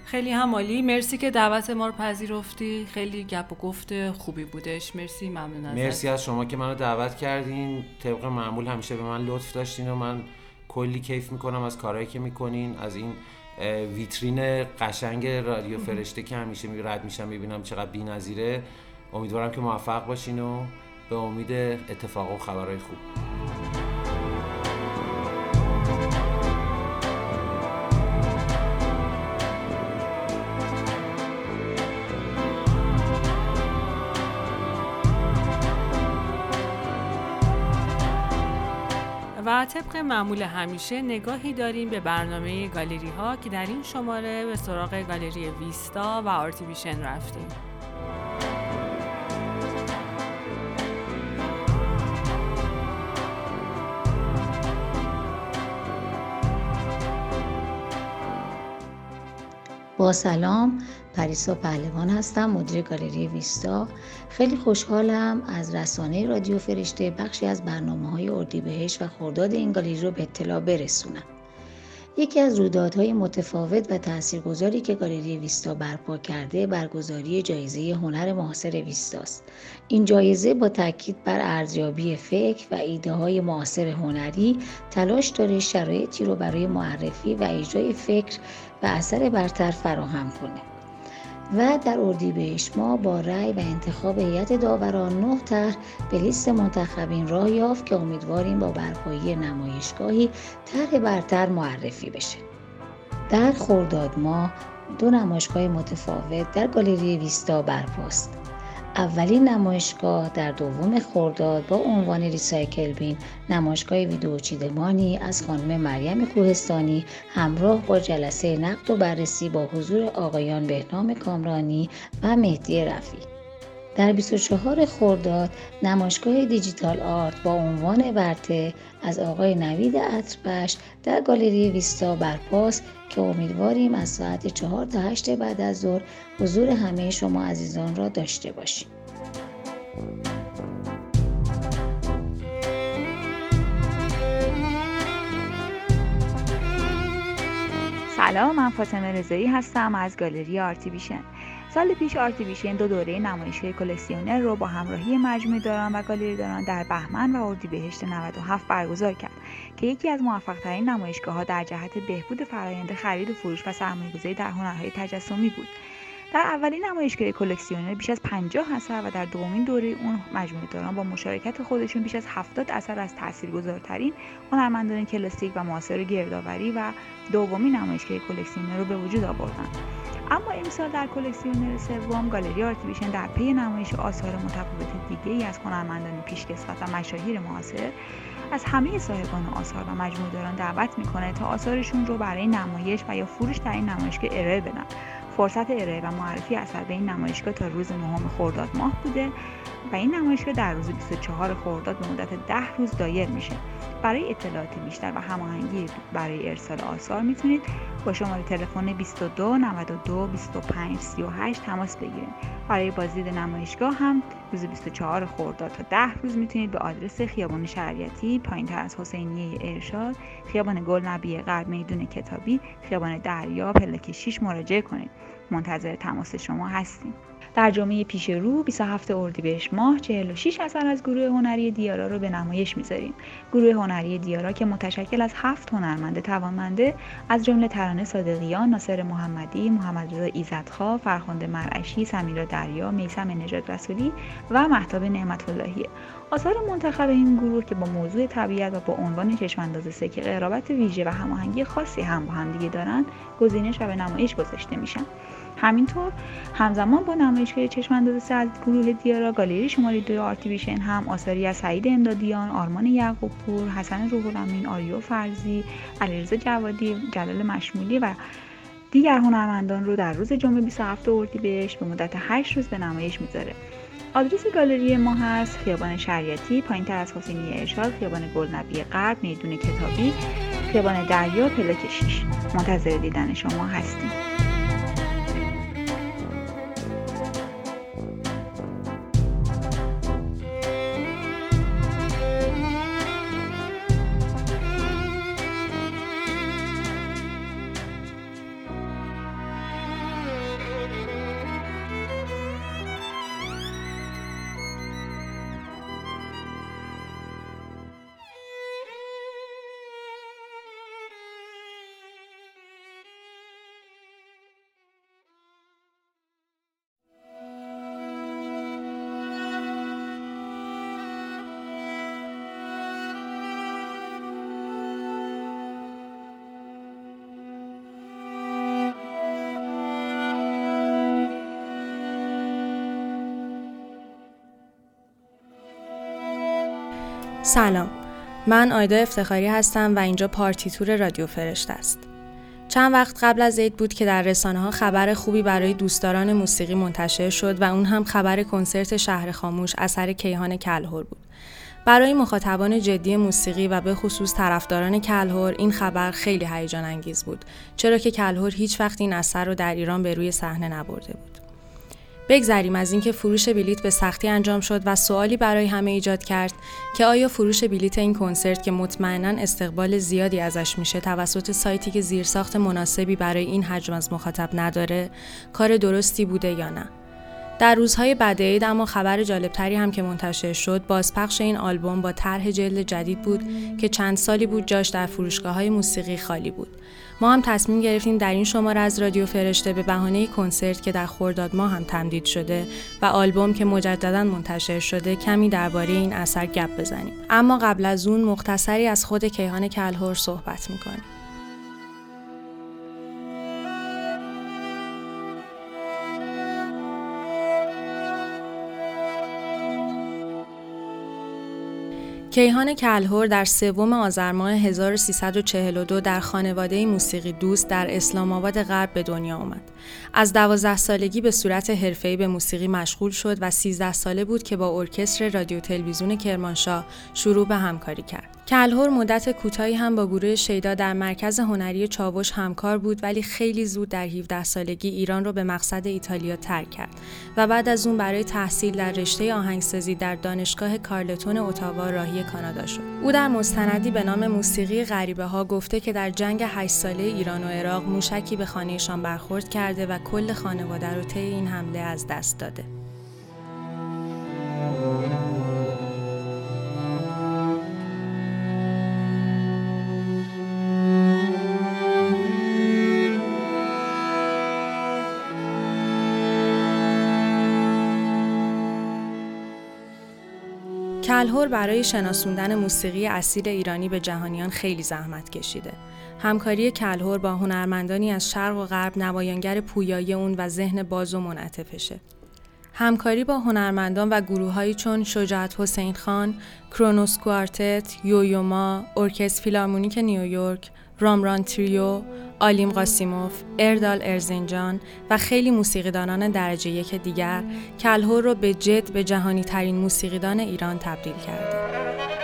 خیلی همالی. مرسی که دعوت ما رو پذیرفتی. خیلی گپ و گفت خوبی بودش. مرسی ممنون ازت. مرسی از شما که منو دعوت کردین. طبق معمول همیشه به من لطف داشتین و من کلی کیف می‌کنم از کارهایی که می‌کنین از این ویترین قشنگ رادیو فرشته که همیشه می رد میشم می‌بینم چقدر بی‌نظیره. امیدوارم که موفق باشین و به امید اتفاق و خبرهای خوب. طبق معمول همیشه نگاهی داریم به برنامه گالری ها که در این شماره به سراغ گالری ویستا و آرتیویشن رفتیم. با سلام پریسا پهلوان هستم مدیر گالری ویستا. خیلی خوشحالم از رسانه رادیو فرشته بخشی از برنامه های اردیبهشت و خرداد این گالری رو به اطلاع برسونم. یکی از رویدادهای متفاوت و تاثیرگذاری که گالری ویستا برپا کرده برگزاری جایزه هنر معاصر ویستاست این جایزه با تاکید بر ارزیابی فکر و ایده های معاصر هنری تلاش داره شرایطی رو برای معرفی و اجرای فکر و اثر برتر فراهم کنه. و در اردیبهشت ما با رأی و انتخاب هیئت داوران نه طرح به لیست منتخبین راه یافت که امیدواریم با برپایی نمایشگاهی طرح برتر معرفی بشه. در خرداد ماه دو نمایشگاه متفاوت در گالری ویستا برپاست. اولین نمایشگاه در دوم خرداد با عنوان ریسایکل بین نمایشگاه ویدیو چیدمانی از خانم مریم کوهستانی همراه با جلسه نقد و بررسی با حضور آقایان بهنام کامرانی و مهدی رفی در 24 خرداد نمایشگاه digital art با عنوان ورطه از آقای نوید عطربش در گالری ویستا برپاس که امیدواریم از ساعت 4 تا 8 بعد از ظهر حضور همه شما عزیزان را داشته باشیم. سلام من فاطمه رضایی هستم از گالری آرتیویشن سال پیش آرتیویشن دو دوره نمایشگاه کلکسیونر رو با همراهی مجموعه داران و گالری داران در بهمن و اردیبهشت 97 برگزار کرد که یکی از موفقترین نمایشگاه ها در جهت بهبود فرایند خرید و فروش و سرمایه‌گذاری در هنرهای تجسمی بود. در اولین نمایشگاه کلکسیونر بیش از 50 اثر و در دومین دوره اون مجموعه داران با مشارکت خودشون بیش از 70 اثر از تاثیرگذارترین هنرمندان کلاسیک و معاصر گردآوری و دومین نمایشگاه کلکسیونر رو به وجود آوردن. اما امسال در کلکسیونر سوم گالری آرتیویشن در پی نمایش آثار متفاوت دیگه ای از هنرمندان پیشکسوت و مشاهیر معاصر از همه صاحبان آثار و مجموعه داران دعوت می‌کنه تا آثارشون رو برای نمایش و یا فروش در این نمایشگاه ارائه بدن. فرصت ارائه و معرفی اثر به این نمایشگاه تا روز نهم خرداد ماه بوده و این نمایشگاه در روز 24 خرداد به مدت 10 روز دایر میشه. برای اطلاعات بیشتر و هماهنگی برای ارسال آثار می‌تونید با شماره تلفن 22 92 25 38 تماس بگیرید. برای بازدید نمایشگاه هم روز 24 خرداد تا 10 روز می‌تونید به آدرس خیابان شریعتی پایینتر از حسینیه ارشاد خیابان گل نبی غرب میدون کتابی خیابان دریا پلک 6 مراجعه کنید. منتظر تماس شما هستیم. در جمعه پیش رو 27 اردیبهشت ماه 46 اثر از گروه هنری دیارا رو به نمایش می‌ذاریم. گروه هنری دیارا که متشکل از هفت هنرمند توانمنده از جمله ترانه صادقیان ناصر محمدی محمد رضا ایزدخوا فرخنده مرعشی سمیرا دریا میسم نژاد رسولی و مهتاب نعمت اللهیه آثار منتخب این گروه که با موضوع طبیعت و با عنوان چشمانداز سه که قرابت ویژه و هماهنگی خاصی هم با همدیگه دارن گزینش و به نمایش گذاشته میشن. همینطور همزمان با نمایشگاه چشم انداز از گروه دیارا گالری شماره دو آرتیویشن هم آثاری از سعید امدادیان آرمان یعقوب پور حسن روح الامین آریو فرزی علیرضا جوادی جلال مشمولی و دیگر هنرمندان رو در روز جمعه 27 اردیبهشت به مدت 8 روز به نمایش می‌ذاره. آدرس گالری ما هست خیابان شریعتی پایین تر از حسینی ارشاد خیابان گلنبی غرب میدون کتابی خیابان دریا پلک 6 منتظر دیدن شما هستیم. سلام. من آیدا افتخاری هستم و اینجا پارتیتور رادیو فرشت است. چند وقت قبل از عید بود که در رسانه ها خبر خوبی برای دوستداران موسیقی منتشر شد و اون هم خبر کنسرت شهر خاموش اثر کیهان کلهور بود. برای مخاطبان جدی موسیقی و به خصوص طرفداران کلهور این خبر خیلی هیجان انگیز بود چرا که کلهور هیچ وقت این اثر رو در ایران به روی صحنه نبرده بود. بگذریم از اینکه فروش بلیت به سختی انجام شد و سوالی برای همه ایجاد کرد که آیا فروش بلیت این کنسرت که مطمئنا استقبال زیادی ازش میشه توسط سایتی که زیرساخت مناسبی برای این حجم از مخاطب نداره کار درستی بوده یا نه؟ در روزهای بعد عید اما خبر جالبتری هم که منتشر شد بازپخش این آلبوم با طرح جلد جدید بود که چند سالی بود جاش در فروشگاه های موسیقی خالی بود. ما هم تصمیم گرفتیم در این شماره از رادیو فرشته به بهانه کنسرت که در خورداد ما هم تمدید شده و آلبوم که مجددا منتشر شده کمی درباره این اثر گپ بزنیم. اما قبل از اون مختصری از خود کیهان کلهور صحبت می‌کنیم. کیهان کلهور در سوم آذر ماه 1342 در خانواده موسیقی دوست در اسلام آباد غرب به دنیا آمد. از دوازده سالگی به صورت حرفه‌ای به موسیقی مشغول شد و 13 ساله بود که با ارکستر رادیو تلویزیون کرمانشاه شروع به همکاری کرد. کلهور مدت کوتاهی هم با گروه شیدا در مرکز هنری چاوش همکار بود ولی خیلی زود در 17 سالگی ایران را به مقصد ایتالیا ترک کرد و بعد از اون برای تحصیل در رشته آهنگسازی در دانشگاه کارلتون اتاوا راهی کانادا شد. او در مستندی به نام موسیقی غریبه ها گفته که در جنگ 8 ساله ایران و عراق موشکی به خانهشان برخورد کرده و کل خانواده رو طی این حمله از دست داده. کلهور برای شناسوندن موسیقی اصیل ایرانی به جهانیان خیلی زحمت کشیده. همکاری کلهور با هنرمندانی از شرق و غرب نمایانگر پویایی اون و ذهن باز و منعطفشه. همکاری با هنرمندان و گروههایی چون شجاعت حسین خان، کرونوس کوارتت، یویوما، ارکستر فیلارمونیک نیویورک، رامران تریو، آلیم قاسیموف، اردال ارزینجان و خیلی موسیقیدانان درجه یک دیگر کلهور رو به جد به جهانی ترین موسیقیدان ایران تبدیل کرده.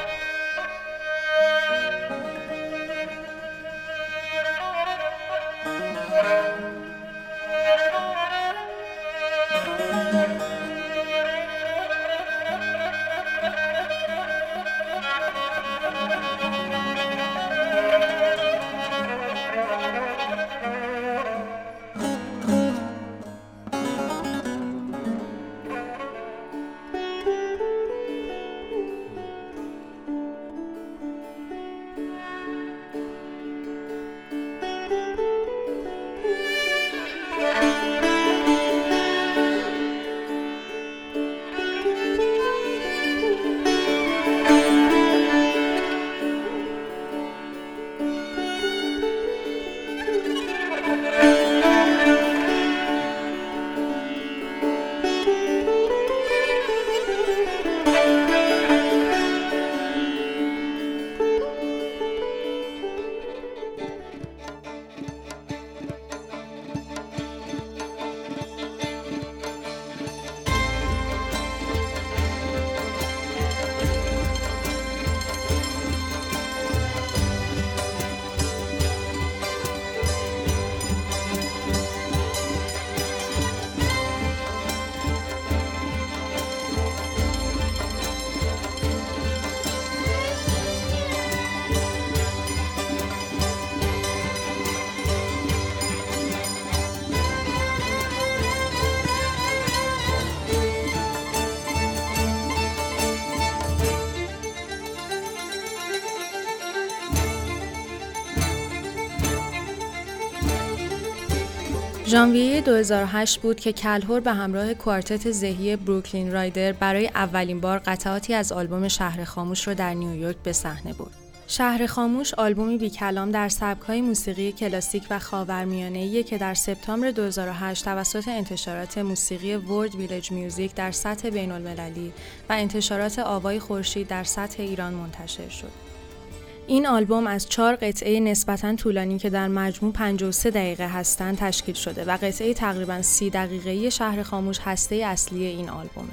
ژانویه 2008 بود که کلهور به همراه کوارتت زهی بروکلین رایدر برای اولین بار قطعاتی از آلبوم شهر خاموش را در نیویورک به صحنه برد. شهر خاموش آلبومی بی کلام در سبکهای موسیقی کلاسیک و خاورمیانه‌ای که در سپتامبر 2008 توسط انتشارات موسیقی ورد ویلج میوزیک در سطح بین المللی و انتشارات آوای خورشید در سطح ایران منتشر شد. این آلبوم از چهار قطعه نسبتا طولانی که در مجموع 53 دقیقه هستند تشکیل شده و قطعه تقریبا 30 دقیقه‌ای شهر خاموش هسته اصلی این آلبومه.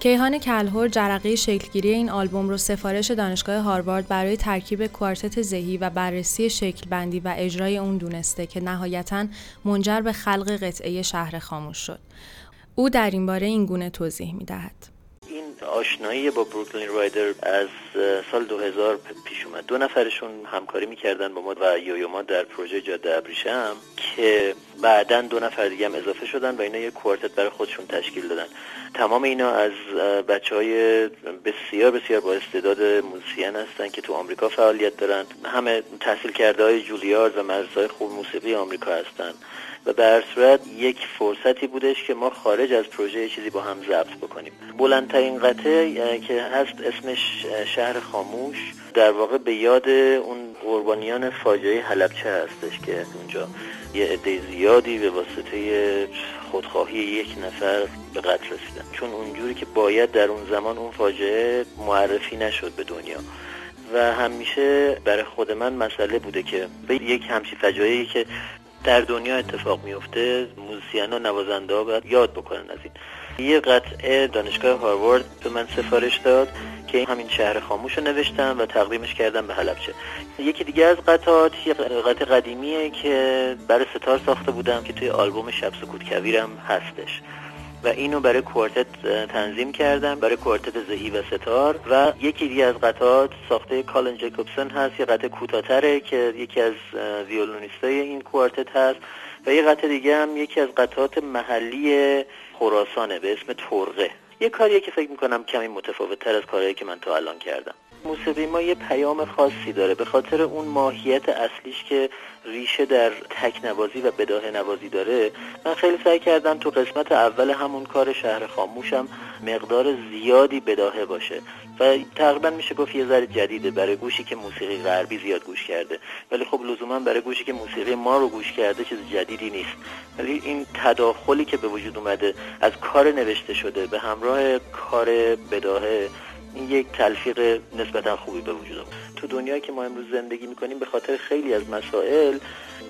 کیهان کلهور جرقه شکلگیری این آلبوم رو سفارش دانشگاه هاروارد برای ترکیب کوارتت زهی و بررسی شکل بندی و اجرای اون دونسته که نهایتا منجر به خلق قطعه شهر خاموش شد. او در این باره این گونه توضیح می دهد. آشنایی با بروکلین رایدر از سال 2000 پیش اومد. دو نفرشون همکاری می‌کردن با ما و یویوما در پروژه جاده ابریشم که بعدا دو نفر دیگه هم اضافه شدن و اینا یه کوارتت برای خودشون تشکیل دادن. تمام اینا از بچه های بسیار بسیار با استعداد موسیقین هستن که تو آمریکا فعالیت دارن. همه تحصیل کرده های جولیارد و مدرسه خوب موسیقی آمریکا هستن. و به صورت یک فرصتی بودش که ما خارج از پروژه چیزی با هم ضبط بکنیم. بلندترین قطعه که هست اسمش شهر خاموش. در واقع به یاد اون قربانیان فاجعه حلبچه هستش که اونجا یه عده زیادی به واسطه خودخواهی یک نفر به قتل رسیدن. چون اونجوری که باید در اون زمان اون فاجعه معرفی نشد به دنیا. و همیشه برای خود من مسئله بوده که به یک همچی فجایعی که در دنیا اتفاق میفته موزیسین و نوازنده ها باید یاد بکنن از این. یه قطعه دانشگاه هاروارد به من سفارش داد که همین شهر خاموش رو نوشتم و تقدیمش کردم به حلبچه یکی دیگه از قطعات یه قطعه قدیمیه که برای ستار ساخته بودم که توی آلبوم شب سکوت کویرم هستش. و اینو برای کوارتت تنظیم کردم برای کوارتت زهی و ستار. و یکی دیگه از قطعات ساخته کالن جیکوبسون هست یه قطعه کوتاه‌تره که یکی از ویولونیستای این کوارتت هست. و یه قطعه دیگه هم یکی از قطعات محلی خراسانه به اسم ترقه. یه کاریه که فکر می‌کنم کمی متفاوت تر از کارهایی که من تا الان کردم. موسیقی ما یه پیام خاصی داره به خاطر اون ماهیت اصلیش که ریشه در تک نوازی و بداه نوازی داره. من خیلی سعی کردم تو قسمت اول همون کار شهر خاموشم مقدار زیادی بداهه باشه و تقریبا میشه گفت یه ذره جدیده برای گوشی که موسیقی غربی زیاد گوش کرده. ولی خب لزوما برای گوشی که موسیقی ما رو گوش کرده چیز جدیدی نیست. ولی این تداخلی که به وجود اومده از کار نوشته شده به همراه کار بداهه این یک تلفیق نسبتا خوبی به وجود آورد. تو دنیایی که ما امروز زندگی می‌کنیم به خاطر خیلی از مسائل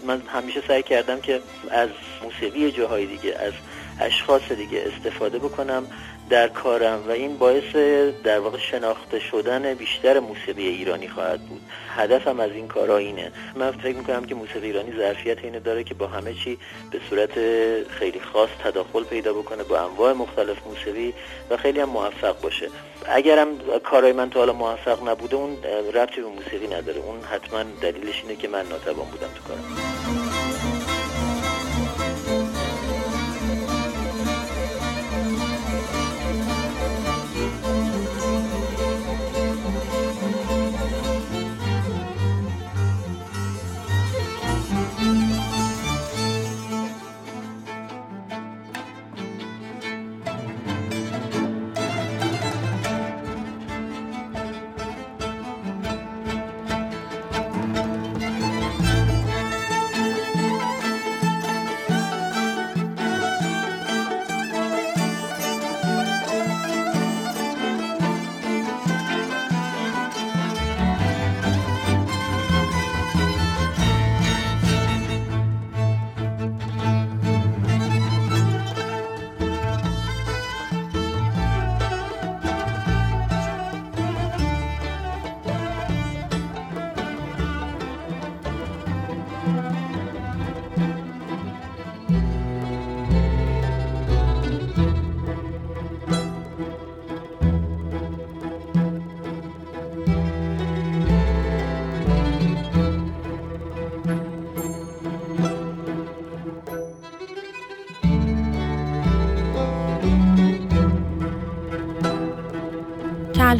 من همیشه سعی کردم که از موسیقی جاهای دیگه از اشخاص دیگه استفاده بکنم. در کارم و این باعث در واقع شناخته شدن بیشتر موسیقی ایرانی خواهد بود. هدفم از این کارا اینه. من فکر می‌کنم که موسیقی ایرانی ظرفیت اینو داره که با همه چی به صورت خیلی خاص تداخل پیدا بکنه با انواع مختلف موسیقی و خیلی هم موفق باشه. اگرم کارای من تا حالا موفق نبوده اون ربطی به موسیقی نداره. اون حتما دلیلش اینه که من ناتوان بودم تو کارم.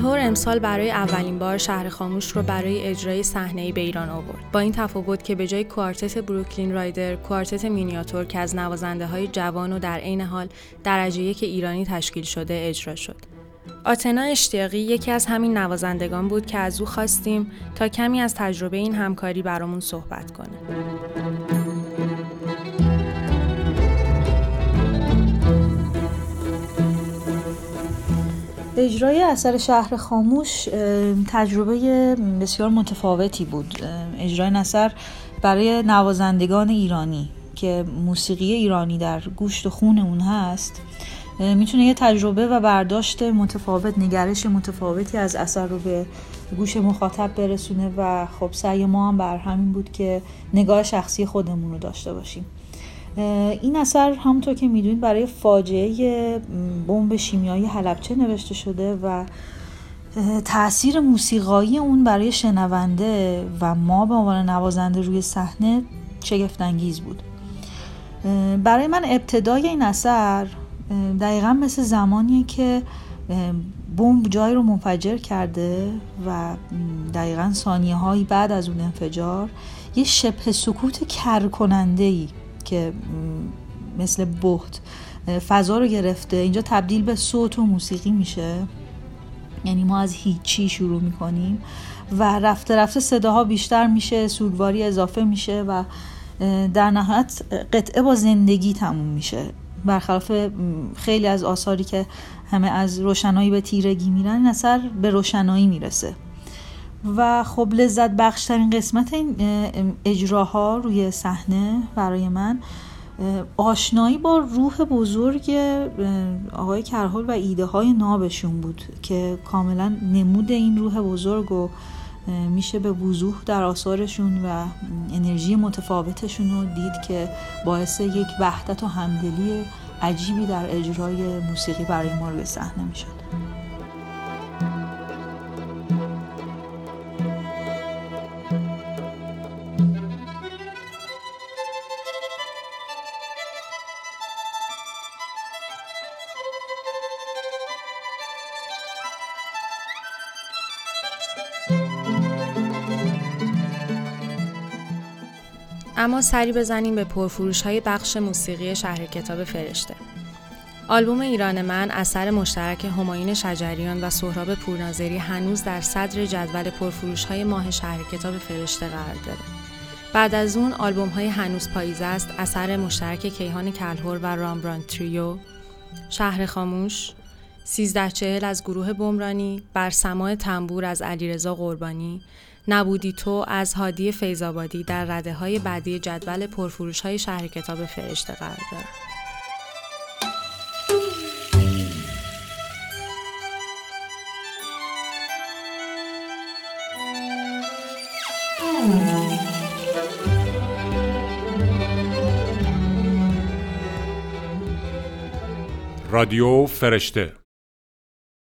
کلهور امسال برای اولین بار شهر خاموش رو برای اجرای صحنه‌ای به ایران آورد. با این تفاوت که به جای کوارتت بروکلین رایدر، کوارتت مینیاتور که از نوازنده های جوان و در عین حال درجه یک ایرانی تشکیل شده اجرا شد. آتنا اشتیاقی یکی از همین نوازندگان بود که از او خواستیم تا کمی از تجربه این همکاری برامون صحبت کنه. اجرای اثر شهر خاموش تجربه بسیار متفاوتی بود. اجرای اثر برای نوازندگان ایرانی که موسیقی ایرانی در گوشت و خون اون هست. می‌تونه یه تجربه و برداشت متفاوت نگرش متفاوتی از اثر رو به گوش مخاطب برسونه و خب سعی ما هم بر همین بود که نگاه شخصی خودمون رو داشته باشیم. این اثر همونطور که می‌دونید برای فاجعه بمب شیمیایی حلبچه نوشته شده و تاثیر موسیقایی اون برای شنونده و ما به عنوان نوازنده روی صحنه شگفتانگیز بود. برای من ابتدای این اثر دقیقا مثل زمانیه که بمب جای رو منفجر کرده و دقیقا ثانیه بعد از اون انفجار یه شبه سکوت کرکننده ای که مثل بهت فضا رو گرفته. اینجا تبدیل به صوت و موسیقی میشه. یعنی ما از هیچی شروع می‌کنیم و رفته رفته صداها بیشتر میشه سوگواری اضافه میشه و در نهایت قطعه با زندگی تموم میشه. برخلاف خیلی از آثاری که همه از روشنایی به تیرگی میرن این اثر به روشنایی می‌رسه. و خب لذت بخشترین قسمت این اجراها روی صحنه برای من آشنایی با روح بزرگ آقای کرهول و ایده های نابشون بود که کاملا نمود این روح بزرگ رو میشه به وضوح در آثارشون و انرژی متفاوتشون رو دید که باعث یک وحدت و همدلی عجیبی در اجرای موسیقی برای ما روی صحنه می‌شد. اما سری بزنیم به پرفروش های بخش موسیقی شهر کتاب فرشته. آلبوم ایران من اثر مشترک هماین شجریان و سهراب پورناظری هنوز در صدر جدول پرفروش های ماه شهر کتاب فرشته قرار داره. بعد از اون آلبوم های هنوز پاییز است اثر مشترک کیهان کلهور و رامبران تریو، شهر خاموش، سیزده چهل از گروه بمرانی، بر سماع تنبور از علیرضا قربانی، نبودی تو از هادی فیزابادی در رده های بعدی جدول پرفروش های شهر کتاب فرشته قرار دارد. رادیو فرشته